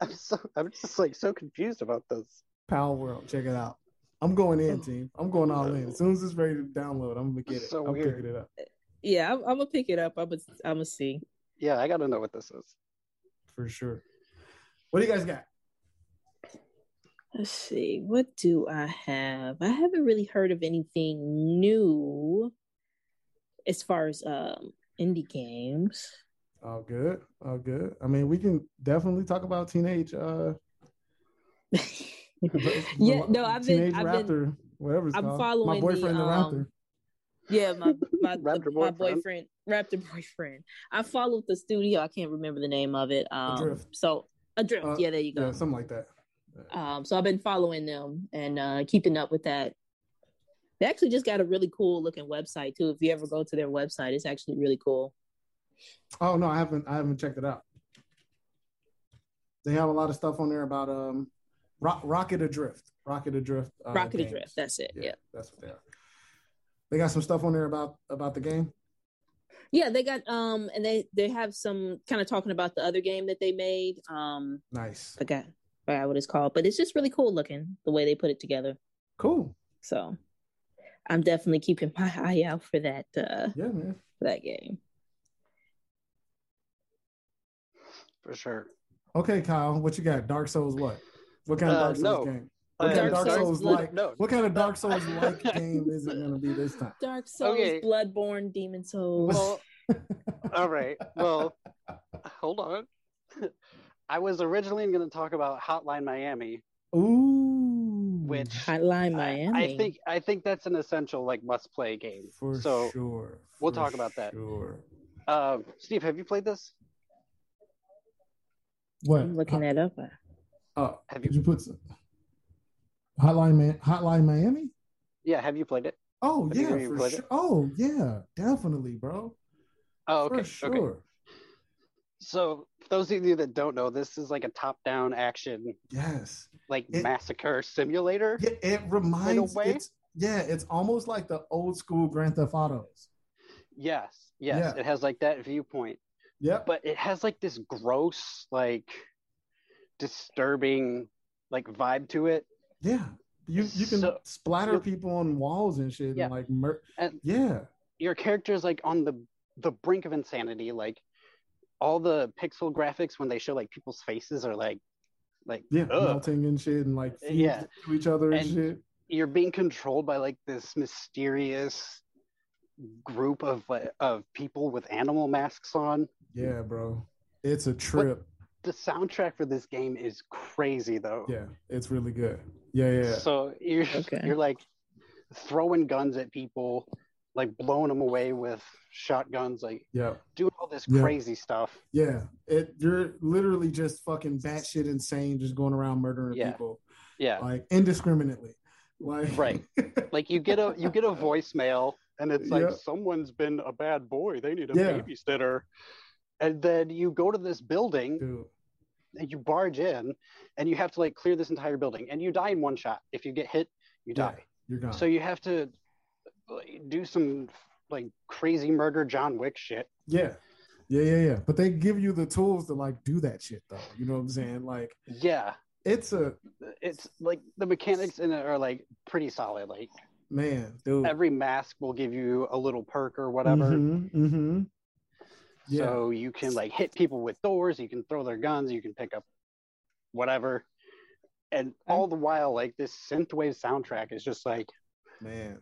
I'm so I'm just like so confused about this. Palworld, check it out. I'm going in, oh. team. I'm going all in. As soon as it's ready to download, I'm gonna get it. So I'm weird. picking it up Yeah, I'm, I'm gonna pick it up. I'm gonna I'm gonna see. Yeah, I gotta know what this is. for sure. What do you guys got? Let's see. What do I have? I haven't really heard of anything new as far as um indie games. All good, all good. I mean, we can definitely talk about teenage. uh (laughs) yeah, no, I've been I've Raptor, been whatever it's I'm called. following My boyfriend, the, the, um, Raptor. Yeah, my my, (laughs) Raptor the- my boyfriend. boyfriend, Raptor boyfriend. I followed the studio. I can't remember the name of it. Um, Adrift. So Adrift. Uh, yeah, there you go. Yeah, something like that. Um, so I've been following them and uh, keeping up with that. They actually just got a really cool looking website too. If you ever go to their website, it's actually really cool. Oh no, I haven't. I haven't checked it out. They have a lot of stuff on there about um, Ro- Rocket Adrift. Rocket Adrift. Uh, Rocket games. Adrift. That's it. Yeah. that's what they are. They got some stuff on there about about the game. yeah, They got um, and they they have some kind of talking about the other game that they made. Um, Nice, forgot forgot what it's called, but it's just really cool looking the way they put it together. cool. So I'm definitely keeping my (laughs) eye out for that uh Yeah, man. for that game. For sure. Okay, Kyle, what you got? Dark Souls, what? What kind of Uh, Dark Souls no. game? What Uh, kind of Dark Dark Souls Souls Blood- like? No. What kind of Dark Souls like game is it going to be this time? Dark Souls, Okay. Bloodborne, Demon Souls. Well, all right. Well, hold on. I was originally going to talk about Hotline Miami, Ooh, which Hotline I- Miami. I, think I think that's an essential like must play game. for so, sure. we'll for talk about that. Sure. um, Steve, have you played this? What? I'm looking that up. Oh, Have did you? you put some... Hotline Man? Hotline Miami? Yeah, have you played it? Oh Have yeah, for it? sure. Oh yeah, definitely, bro. Oh, For sure. Okay. So, those of you that don't know, this is like a top-down action, Yes. like It- massacre simulator. Yeah, it reminds. way? It's yeah, it's almost like the old school Grand Theft Autos. Yes, yes, Yeah. it has like that viewpoint, Yeah. but it has like this gross, like disturbing, like vibe to it. Yeah. You you can So- splatter people on walls and shit Yeah. and like mur- And yeah. your character is like on the the brink of insanity. Like all the pixel graphics when they show like people's faces are like, like Yeah, ugh. melting and shit and like Yeah. to each other and, And- shit. you're being controlled by like this mysterious group of of people with animal masks on. Yeah, bro. It's a trip. The soundtrack for this game is crazy though. Yeah, it's really good. Yeah, yeah. yeah. So you're Okay. you're like throwing guns at people, like blowing them away with shotguns, like Yeah. doing all this Yeah. crazy stuff. Yeah. It you're literally just fucking batshit insane, just going around murdering Yeah. people Yeah. like indiscriminately. Like Right. (laughs) Like you get a you get a voicemail and it's like Yeah. someone's been a bad boy. They need a Yeah. babysitter. And then you go to this building dude. and you barge in and you have to like clear this entire building and you die in one shot. If you get hit, you Yeah. die. You're gone. So you have to like, do some like crazy murder John Wick shit. yeah. Yeah, yeah, yeah. But they give you the tools to like do that shit though. You know what I'm saying? Like Yeah. it's a It's like the mechanics in it are like pretty solid. Like man, dude. every mask will give you a little perk or whatever. Mhm, mhm. Yeah. So you can like hit people with doors, you can throw their guns, you can pick up whatever. And all the while, like this synthwave soundtrack is just like man.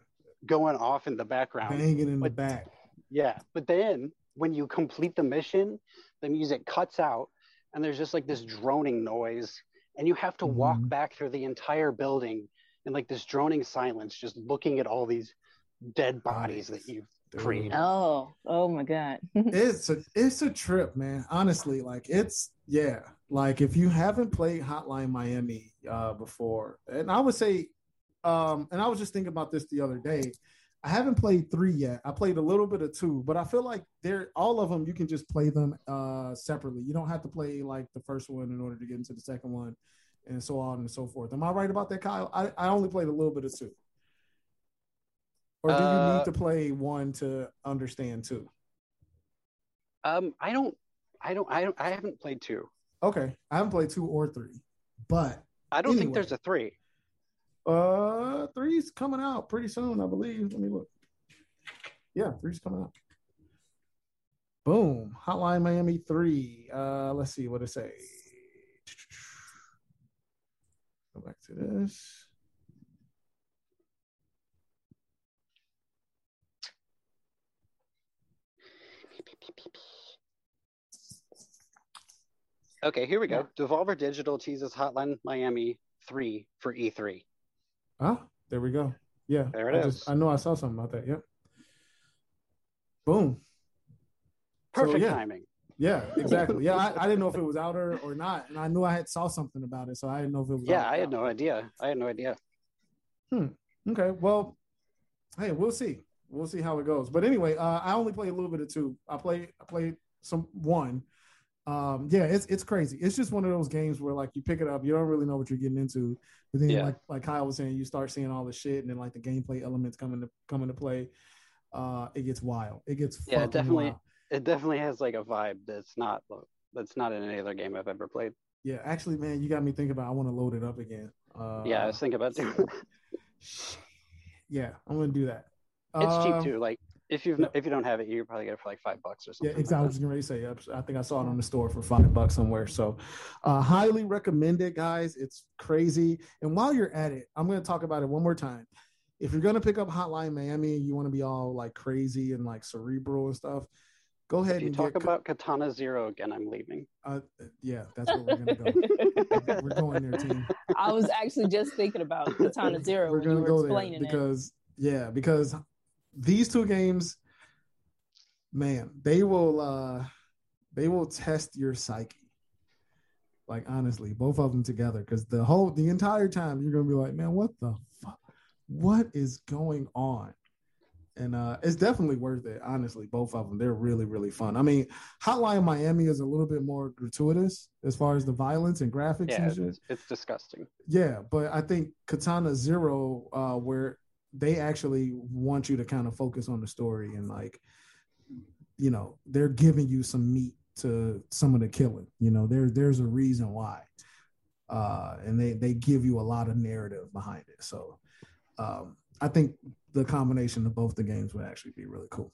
going off in the background. Banging in the back. Yeah. But then when you complete the mission, the music cuts out and there's just like this droning noise. And you have to walk Mhm. back through the entire building in like this droning silence, just looking at all these dead bodies that you've Dude. Oh, oh my God. (laughs) it's a it's a trip, man. Honestly, like it's yeah. Like if you haven't played Hotline Miami uh before, and I would say, um, and I was just thinking about this the other day. I haven't played three yet. I played a little bit of two, but I feel like they're all of them. You can just play them uh, separately. You don't have to play like the first one in order to get into the second one, and so on and so forth. Am I right about that, Kyle? I, I only played a little bit of two. Or do you Uh, need to play one to understand two? Um, I don't, I don't, I don't, I haven't played two. Okay, I haven't played two or three, but I don't think there's a three. uh, three's coming out pretty soon, I believe. Let me look. Yeah, three's coming out. Boom, Hotline Miami three. Uh, let's see what it say. Go back to this. Okay, here we go. Devolver Digital teases Hotline Miami 3 for E E3. Ah, there we go. Yeah, There it I is. I know I saw something about that. Yep. Boom. So, Perfect yeah. timing. Yeah, exactly. Yeah, I, I didn't know if it was out or, or not, and I knew I had saw something about it, so I didn't know if it was. Yeah. I had no idea. I had no idea. Hmm. Okay, well, hey, we'll see. We'll see how it goes. But anyway, uh, I only play a little bit of two. I play I played some one. Um, yeah, it's it's crazy. It's just one of those games where like you pick it up, you don't really know what you're getting into, but then Yeah. like like Kyle was saying, you start seeing all the shit, and then like the gameplay elements come into come into play. Uh, it gets wild. It gets Yeah, fucking definitely. wild. It definitely has like a vibe that's not that's not in any other game I've ever played. Yeah, actually, man, you got me thinking about. I want to load it up again. Uh, yeah, I was thinking about doing (laughs) yeah, I'm gonna do that. It's Um, cheap too. Like if you yeah. if you don't have it, you could probably get it for like five bucks or something. Yeah, something. exactly. I was gonna say. I think I saw it on the store for five bucks somewhere. So, uh, highly recommend it, guys. It's crazy. And while you're at it, I'm gonna talk about it one more time. If you're gonna pick up Hotline Miami, you want to be all like crazy and like cerebral and stuff. Go ahead If you and talk get, about Katana Zero again, I'm leaving. Uh, yeah, that's where we're gonna go. (laughs) we're going there, team. I was actually just thinking about Katana Zero we're when you gonna were go there explaining it. because yeah, because these two games, man, they will uh they will test your psyche. Like honestly, both of them together, because the whole the entire time you're gonna be like, man, what the fuck? What is going on? And uh it's definitely worth it, honestly. Both of them, they're really, really fun. I mean, Hotline Miami is a little bit more gratuitous as far as the violence and graphics Yeah, and it's, it's disgusting. Yeah, but I think Katana Zero, uh, where they actually want you to kind of focus on the story and like, you know, they're giving you some meat to some of the killing. You know, there there's a reason why, uh, and they they give you a lot of narrative behind it. So, um, I think the combination of both the games would actually be really cool.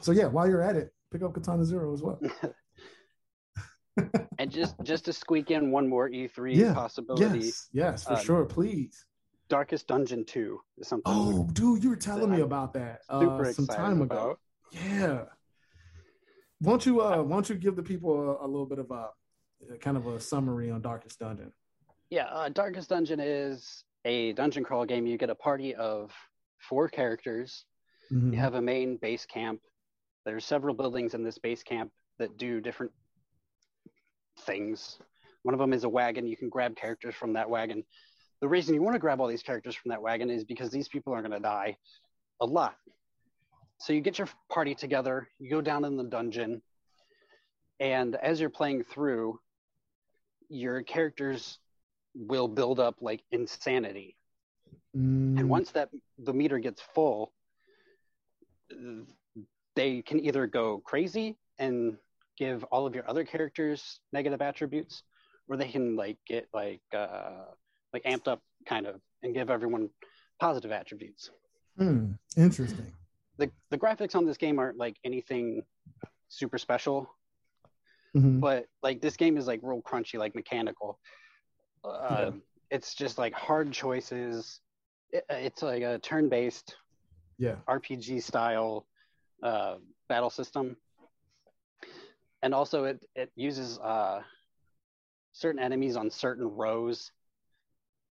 So yeah, while you're at it, pick up Katana Zero as well. (laughs) And just just to squeak in one more E3 Yeah, possibility, Yes, yes, for Uh, sure. Please. Darkest Dungeon 2 is something. Oh, dude, you were telling me about that uh, some time ago. about. Yeah. Won't you uh won't you give the people a, a little bit of a, a kind of a summary on Darkest Dungeon? Yeah, uh, Darkest Dungeon is a dungeon crawl game. You get a party of four characters. Mhm. You have a main base camp. There's several buildings in this base camp that do different things. One of them is a wagon. You can grab characters from that wagon. The reason you want to grab all these characters from that wagon is because these people are going to die a lot. So you get your party together, you go down in the dungeon, and as you're playing through, your characters will build up like insanity. Mm, And once that the meter gets full, they can either go crazy and give all of your other characters negative attributes, or they can like get like uh, like amped up kind of and give everyone positive attributes. hmm, interesting. The the graphics on this game aren't like anything super special, Mhm. but like this game is like real crunchy, like mechanical. Uh, It's just like hard choices. It, it's like a turn-based Yeah. RPG style uh, battle system, and also it it uses uh, certain enemies on certain rows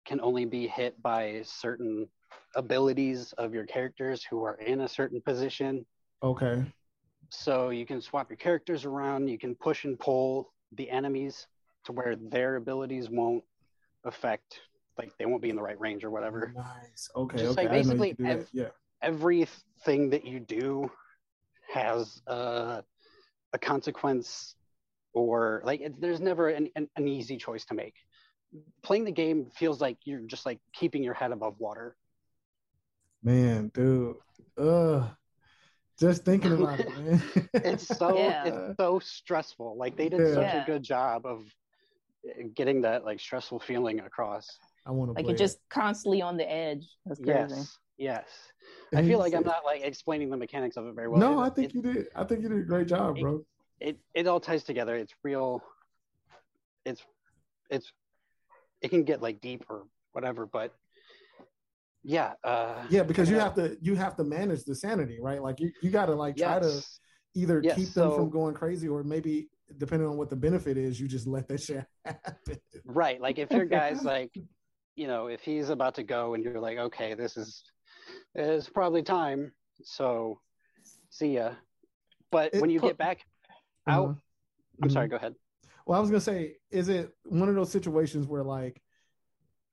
can only be hit by certain abilities of your characters who are in a certain position. Okay. So you can swap your characters around. You can push and pull the enemies to where their abilities won't affect, like they won't be in the right range or whatever. Nice. Okay. Just okay. like I didn't know you basically could do that. ev- Yeah. everything that you do has uh, a consequence or like it, there's never an, an, an easy choice to make playing the game feels like you're just like keeping your head above water Man, dude. Ugh. Just thinking about it, (laughs) man. it's so (laughs) Yeah. it's so stressful like they did such Yeah. a good job of getting that like stressful feeling across I want to Like you're just constantly on the edge. That's crazy. yes yes i feel like i'm not like explaining the mechanics of it very well No, It- I think it, you did. I think you did a great job, bro. it it all ties together it's real it's it's it can get like deep or whatever but yeah uh Yeah, because you have to you have to manage the sanity, right? Like you, you got to like try to either Yes, keep them so- from going crazy, or maybe depending on what the benefit is, you just let that (laughs) shit happen. Right. Like if your guy's (laughs) like, you know, if he's about to go and you're like, okay, this is it's probably time. So see ya. But It when you put- get back out, Uh-huh. I'm sorry, Mhm. go ahead. Well, I was gonna say, is it one of those situations where like,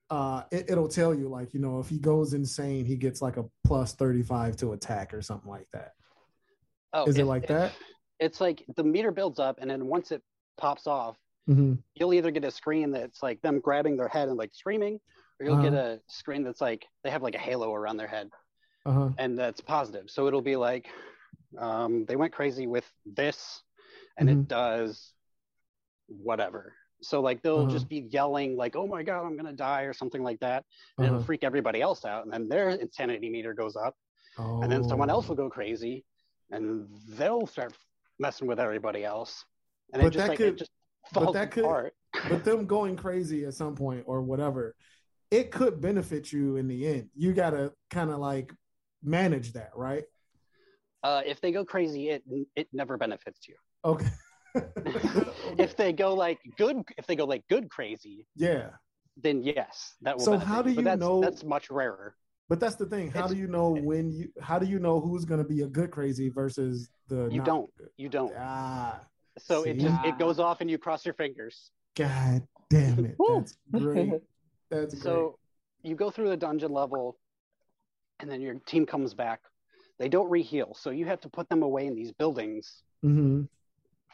uh, it, it'll tell you like, you know, if he goes insane, he gets like a plus thirty five to attack or something like that. Oh, Is it if- like if- that? It's like the meter builds up and then once it pops off, Mm-hmm. you'll either get a screen that's like them grabbing their head and like screaming, or you'll get a screen that's like they have like a halo around their head Uh huh. and that's positive. So it'll be like um, they went crazy with this, and Mhm. it does whatever. So like they'll Uh-huh. just be yelling like, "Oh my god, I'm gonna die" or something like that, and Uh-huh. it'll freak everybody else out, and then their insanity meter goes up, Oh. and then someone else will go crazy, and they'll start messing with everybody else, and But it just like could- it just but falls that could- apart. but them going crazy at some point or whatever, it could benefit you in the end. You gotta kind of like manage that, right? Uh, if they go crazy, it it never benefits you. Okay. If they go like good, if they go like good crazy, yeah, then yes, that will. So benefit how do But you that's, know- That's much rarer. but that's the thing. How It's- do you know when you? How do you know who's gonna be a good crazy versus the? You not don't. good? You don't. Ah, So it just it goes off and you cross your fingers. god damn it! That's great. That's great. So you go through the dungeon level, and then your team comes back. They don't reheal, so you have to put them away in these buildings mm-hmm.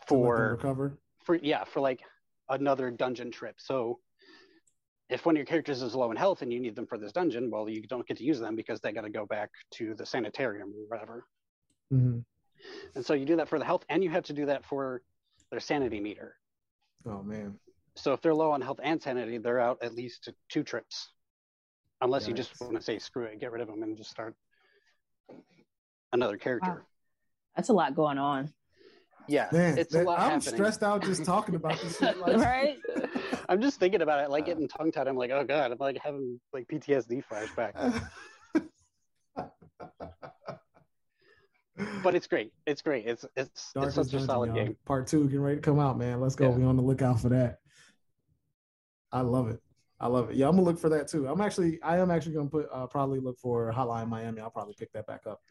For recover. for yeah for like another dungeon trip. So if one of your characters is low in health and you need them for this dungeon, well, you don't get to use them because they got to go back to the sanitarium or whatever. Mm-hmm. And so you do that for the health, and you have to do that for their sanity meter. Oh man. So if they're low on health and sanity, they're out at least two trips. Unless you just want to say screw it, get rid of them, and just start another character. That's a lot going on. Yeah, Man, it's that- a lot I'm happening. stressed out just talking about this shit. Like, right? (laughs) I'm just thinking about it, like getting tongue tied. I'm like, oh god, I'm like having like PTSD flashback. (laughs) But it's great. It's great. It's it's it's Darkest such a solid y'all. game. Part two getting ready to come out, man. Let's go. Yeah. Be on the lookout for that. I love it. I love it. Yeah, I'm gonna look for that too. I'm actually, I am actually gonna put uh, probably look for Hotline Miami. I'll probably pick that back up.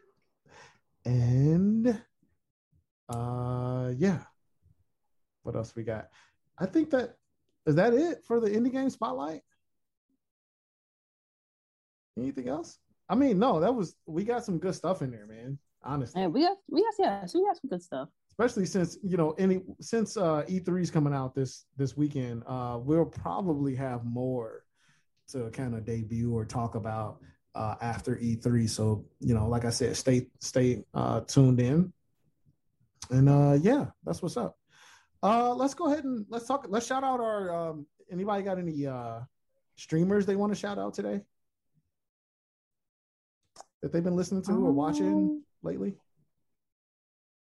And uh, yeah. What else we got? I think that is that it for the indie game spotlight. Anything else? I mean, no, that was we got some good stuff in there, man. Honestly. And we got we got yeah, so we got some good stuff. especially since you know any since uh E3 is coming out this this weekend, uh we'll probably have more to kind of debut or talk about uh after E3. So, you know, like I said, stay stay uh tuned in. And uh yeah, that's what's up. Uh let's go ahead and let's talk let's shout out our um anybody got any uh streamers they want to shout out today? That they've been listening to or watching Um, lately?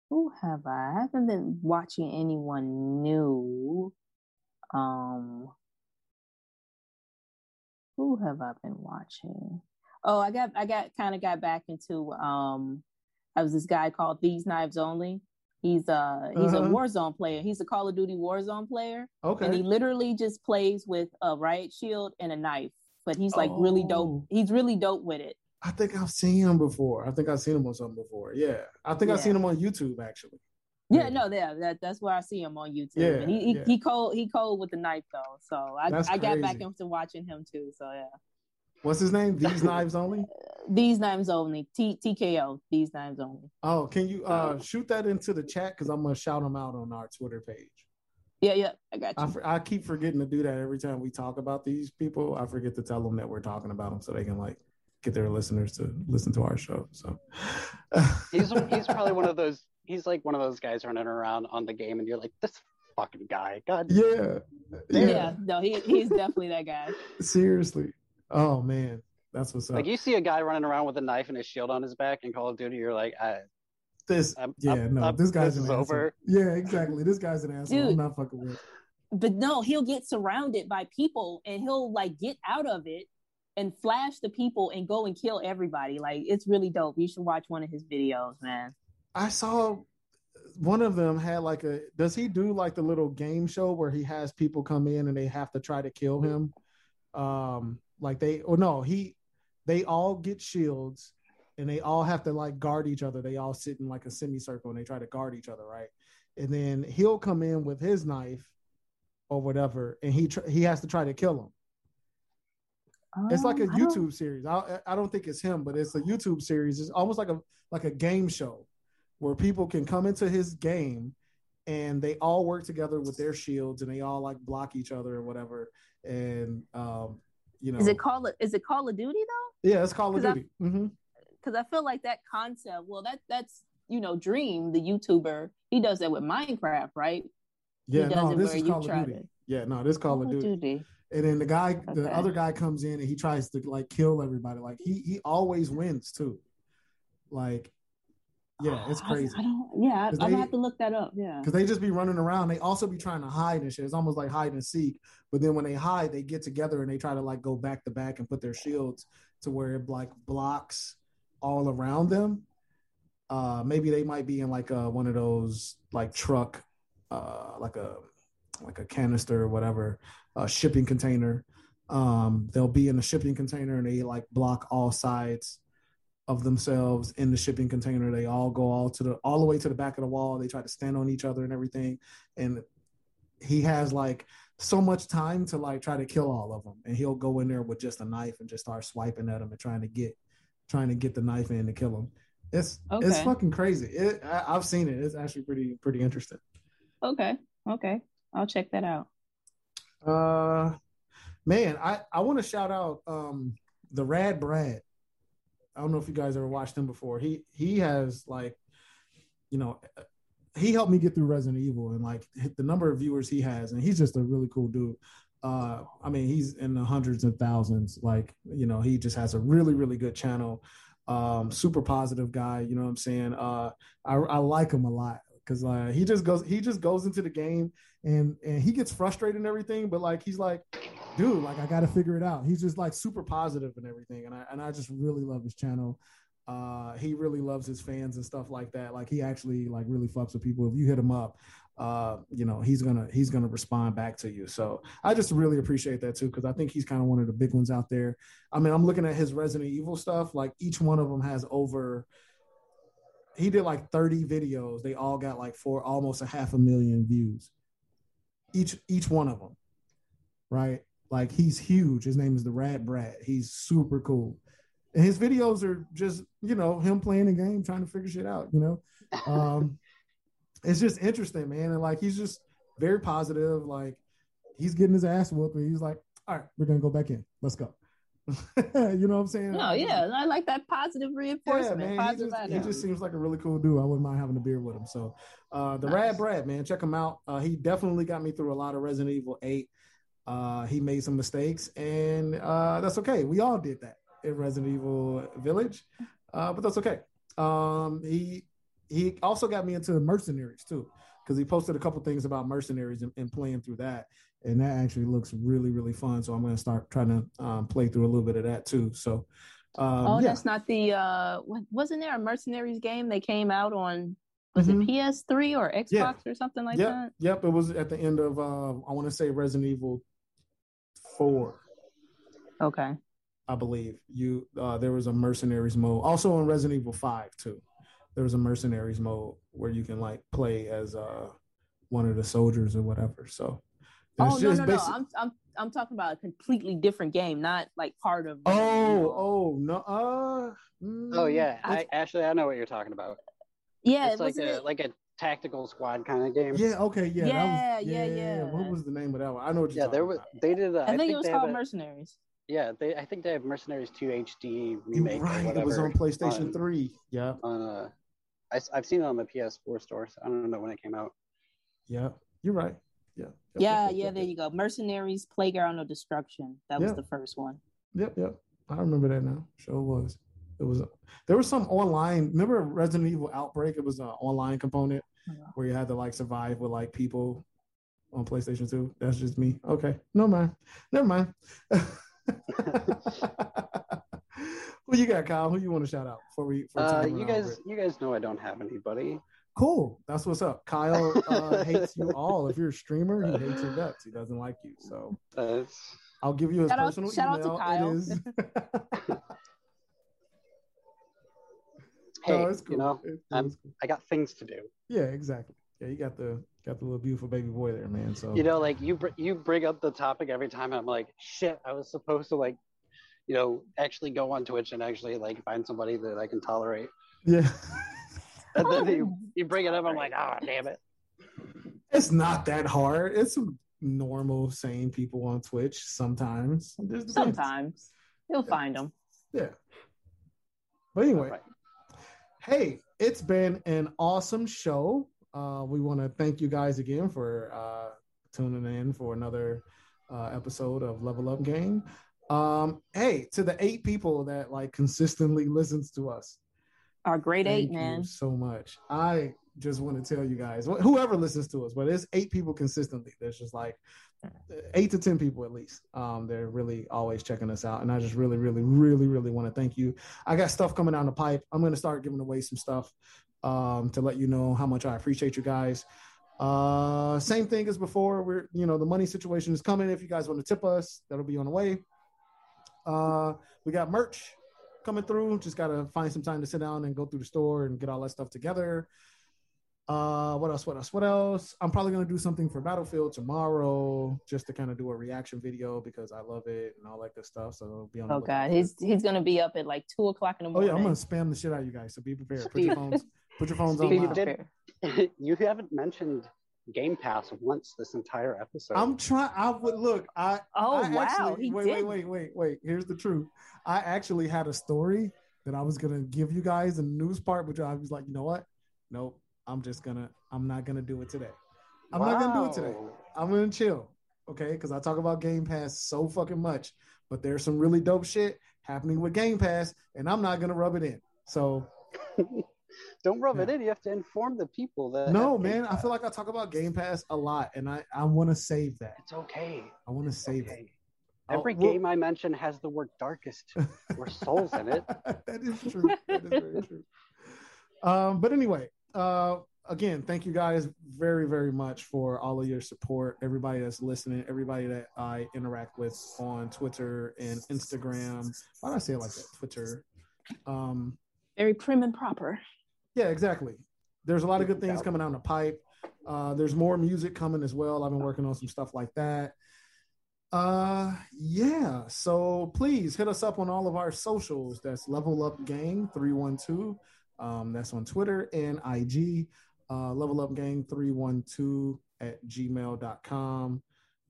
Who have I? I haven't been watching anyone new. Um, who have I been watching? Oh, I got I got kind of got back into um. I was this guy called These Knives Only. He's uh he's Uh-huh. a Warzone player. He's a Call of Duty Warzone player, Okay. and he literally just plays with a riot shield and a knife. But he's like really Oh. dope. He's really dope with it. I think I've seen him before. I think I've seen him on something before. Yeah, I think I've seen him on YouTube actually. Yeah, Yeah. no, yeah, that that's where I see him on YouTube. Yeah, and he he, yeah. he cold he cold with the knife though. So I That's I got back into watching him too. So yeah. What's his name? These (laughs) knives only. These knives only. T TKO. These knives only. Oh, can you uh shoot that into the chat because I'm gonna shout them out on our Twitter page. Yeah, yeah, I got you. I, I keep forgetting to do that every time we talk about these people. I forget to tell them that we're talking about them so they can like get their listeners to listen to our show. So (laughs) he's he's probably one of those. He's like one of those guys running around on the game, and you're like, this fucking guy. God. Yeah. Yeah. yeah no, he he's definitely that guy. (laughs) Seriously. Oh man, that's what's up. Like you see a guy running around with a knife and a shield on his back in Call of Duty, you're like, I, this. I'm, yeah, I'm, no, I'm, this guy's this an over. Yeah, exactly. This guy's an asshole. Dude, I'm not fucking with. But no, he'll get surrounded by people and he'll like get out of it and flash the people and go and kill everybody. Like it's really dope. You should watch one of his videos, man. I saw one of them had like a does he do like the little game show where he has people come in and they have to try to kill him? Um like they or no, he they all get shields and they all have to like guard each other. They all sit in like a semicircle and they try to guard each other, right? And then he'll come in with his knife or whatever, and he tr- he has to try to kill him. Um, it's like a oh, YouTube series. I I don't think it's him, but it's a YouTube series. It's almost like a like a game show where people can come into his game and they all work together with their shields and they all like block each other or whatever. And um, you know, is it call is it Call of Duty though? Yeah, it's Call of Duty. Because mm-hmm. I feel like that concept. Well, that that's you know, Dream, the YouTuber, he does that with Minecraft, right? Yeah, no, this is Call of Duty. To... Yeah, no, this Call, Call of Duty. Duty. And then the guy, okay. the other guy comes in and he tries to like kill everybody. Like he he always wins too. Like yeah, it's crazy. I, I don't. Yeah, I'm gonna have to look that up. Yeah, because they just be running around. They also be trying to hide and shit. It's almost like hide and seek. But then when they hide, they get together and they try to like go back to back and put their shields to where it like blocks all around them. Uh, maybe they might be in like a, one of those like truck, uh, like a like a canister or whatever, a shipping container. Um, they'll be in a shipping container and they like block all sides of themselves in the shipping container. They all go all to the all the way to the back of the wall. They try to stand on each other and everything. And he has like so much time to like try to kill all of them. And he'll go in there with just a knife and just start swiping at them and trying to get trying to get the knife in to kill them. It's okay. it's fucking crazy. It, I, have seen it. It's actually pretty pretty interesting. Okay. Okay. I'll check that out. Uh man, I I want to shout out um the Rad Brad. I don't know if you guys ever watched him before. He he has like, you know, he helped me get through Resident Evil and like the number of viewers he has, and he's just a really cool dude. Uh, I mean, he's in the hundreds and thousands. Like, you know, he just has a really really good channel. Um, super positive guy. You know what I'm saying? Uh, I I like him a lot because uh, he just goes he just goes into the game and and he gets frustrated and everything, but like he's like dude, like I got to figure it out. He's just like super positive and everything, and I and I just really love his channel. Uh, he really loves his fans and stuff like that. Like he actually like really fucks with people. If you hit him up, uh, you know he's gonna he's gonna respond back to you. So I just really appreciate that too because I think he's kind of one of the big ones out there. I mean, I'm looking at his Resident Evil stuff. Like each one of them has over. He did like 30 videos. They all got like four, almost a half a million views. Each each one of them, right? Like he's huge. His name is the Rad Brad. He's super cool. And his videos are just, you know, him playing a game, trying to figure shit out, you know. Um (laughs) it's just interesting, man. And like he's just very positive. Like he's getting his ass whooped and he's like, all right, we're gonna go back in. Let's go. (laughs) you know what I'm saying? No, yeah, I like that positive reinforcement. Yeah, man, positive he, just, he, just, seems like a really cool dude. I wouldn't mind having a beer with him. So, uh, the nice. Rad Brad, man, check him out. Uh, he definitely got me through a lot of Resident Evil 8. Uh, he made some mistakes, and uh, that's okay. We all did that in Resident Evil Village, uh, but that's okay. Um, he he also got me into mercenaries too, because he posted a couple things about mercenaries and, and, playing through that, and that actually looks really really fun. So I'm going to start trying to um, play through a little bit of that too. So. Um, oh, yeah. that's not the. Uh, wasn't there a mercenaries game? They came out on was mm-hmm. it PS3 or Xbox yeah. or something like yep. that? Yep, it was at the end of uh, I want to say Resident Evil four. Okay. I believe you. Uh, there was a mercenaries mode, also in Resident Evil Five too. There was a mercenaries mode where you can like play as uh one of the soldiers or whatever. So. Oh no no no! I'm I'm I'm talking about a completely different game, not like part of. Oh, oh no. Uh, mm, Oh yeah, I- I, Ashley, I know what you're talking about. yeah, it's like a it- like a tactical squad kind of game. Yeah. Okay. Yeah. that was, Yeah, yeah, yeah. What was the name of that one? I know what you're Yeah, there was. about. They did. A, I think it was they have called a- Mercenaries. Yeah, they. I think they have Mercenaries 2 HD remake. You're remake. or right. It was on PlayStation on- 3. Yeah. On, uh, I, have seen it on the PS4 store. So I don't know when it came out. Yeah. You're right. Yeah. Yep, Yeah, yep, yep, yeah, yep, there you go. Mercenaries, Playground of Destruction. That was the first one. Yep, yep. I remember that now. Sure was. It was. There was some online. Remember Resident Evil Outbreak? It was an online component Yeah. where you had to like survive with like people on PlayStation Two. That's just me. Okay, no mind. Never mind. (laughs) Who you got, Kyle? Who you want to shout out before we? before Uh, you guys, over? you guys know I don't have anybody. Cool. That's what's up. Kyle uh, (laughs) hates you all. If you're a streamer, he hates your guts. He doesn't like you. So Uh, I'll give you his Shout out- personal shout out to email. Kyle. (laughs) It is. hey, No, it's cool. you know, It- I'm- it's cool. I got things to do. Yeah, exactly. Yeah, you got the got the little beautiful baby boy there, man. So You know, like you, br- you bring up the topic every time. I'm like, shit. I was supposed to like, you know, actually go on Twitch and actually like find somebody that I can tolerate. yeah, (laughs) And then (laughs) you, you bring it up. I'm like, oh damn it. it's not that hard. It's normal, sane people on Twitch sometimes. It just depends. Sometimes you'll find them. Yeah. But anyway, Right. Hey, it's been an awesome show. Uh, we want to thank you guys again for uh, tuning in for another uh, episode of Level Up Gang. Um, hey, to the eight people that like consistently listens to us, Our great eight, man. so much. I just want to tell you guys, whoever listens to us, but it's eight people consistently. There's just like eight to ten people at least. Um, they're really always checking us out, and I just really, really, really, really want to thank you. I got stuff coming down the pipe. I'm gonna start giving away some stuff um, to let you know how much I appreciate you guys. Uh, same thing as before. We're you know the money situation is coming. If you guys want to tip us, that'll be on the way. Uh, we got merch coming through. Just gotta find some time to sit down and go through the store and get all that stuff together. Uh, what else? What else? What else? I'm probably gonna do something for Battlefield tomorrow, just to kind of do a reaction video because I love it and all that good stuff. So it'll be on. Oh lookout god, he's he's gonna be up at like two o'clock in the morning. Oh yeah, I'm gonna spam the shit out of you guys. So be prepared. Put your phones. Put your (laughs) phones on. Speaking loud. of (laughs) you haven't mentioned Game Pass once this entire episode. I'm trying. I would look. I Oh I wow, actually- he wait, did. wait, wait, wait, wait. Here's the truth. I actually had a story that I was gonna give you guys in the news part, but I was like, you know what? Nope. I'm just gonna. I'm not gonna do it today. I'm not gonna do it today. I'm gonna chill, okay? Because I talk about Game Pass so fucking much, but there's some really dope shit happening with Game Pass, and I'm not gonna rub it in. So (laughs) Don't rub it in. You have to inform the people that. no, have Game man. I feel like I talk about Game Pass a lot, and I I want to save that. it's okay. I want to It's save it. Every well- game I mention has the word darkest or souls in it. (laughs) that is true. That is very (laughs) true. Um, but anyway, uh, again, thank you guys very, very much for all of your support. Everybody that's listening, everybody that I interact with on Twitter and Instagram. Why do I say it like that? Twitter. Um, Very prim and proper. yeah, exactly. There's a lot of good things coming down the pipe. Uh, there's more music coming as well. I've been working on some stuff like that. Uh, yeah. So please hit us up on all of our socials. That's Level Up Gang three one two. Um, that's on Twitter and IG. Uh, Level Up Gang three one two at gmail.com.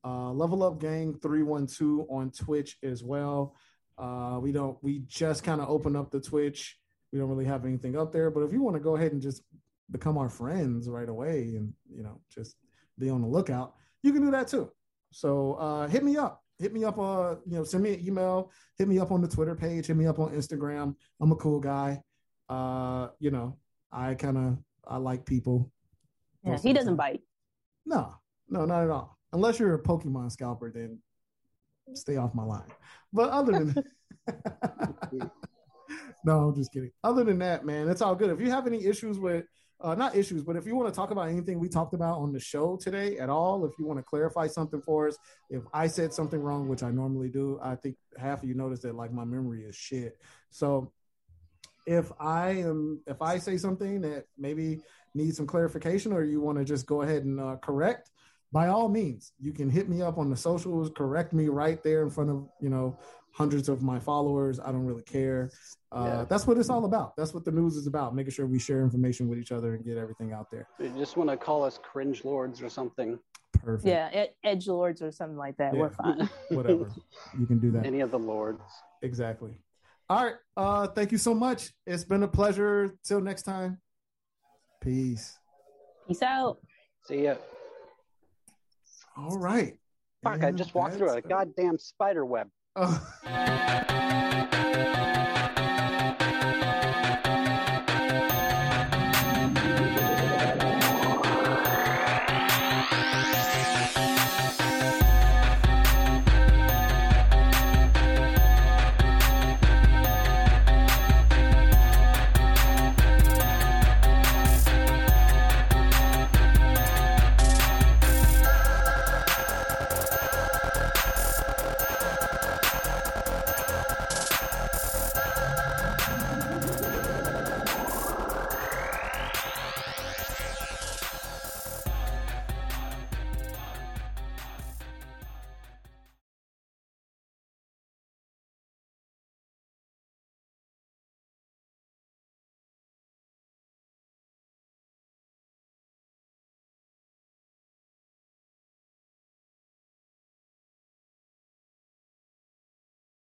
Uh, Level Up Gang three one two on Twitch as well. Uh, we don't. We just kind of open up the Twitch. We don't really have anything up there. But if you want to go ahead and just become our friends right away, and you know, just be on the lookout, you can do that too. So uh, hit me up. Hit me up. Uh, you know, send me an email. Hit me up on the Twitter page. Hit me up on Instagram. I'm a cool guy. Uh, you know, I kind of I like people. Yeah, he doesn't bite. No, no, not at all. Unless you're a Pokemon scalper, then stay off my line. But other than (laughs) (laughs) no, I'm just kidding. Other than that, man, it's all good. If you have any issues with uh, not issues, but if you want to talk about anything we talked about on the show today at all, if you want to clarify something for us, if I said something wrong, which I normally do, I think half of you noticed that like my memory is shit. So if I am if I say something that maybe needs some clarification or you want to just go ahead and uh, correct, by all means, you can hit me up on the socials, correct me right there in front of you know hundreds of my followers. I don't really care. Uh, yeah. That's what it's all about. That's what the news is about. Making sure we share information with each other and get everything out there. You just want to call us cringe lords or something. Perfect. Yeah, ed- edge lords or something like that. Yeah. We're fine. Whatever. (laughs) You can do that. Any of the lords. Exactly. All right. Uh, thank you so much. It's been a pleasure. Till next time. Peace. Peace out. See ya. All right. Fuck, and I just walked through a goddamn spider web. Oh. (laughs)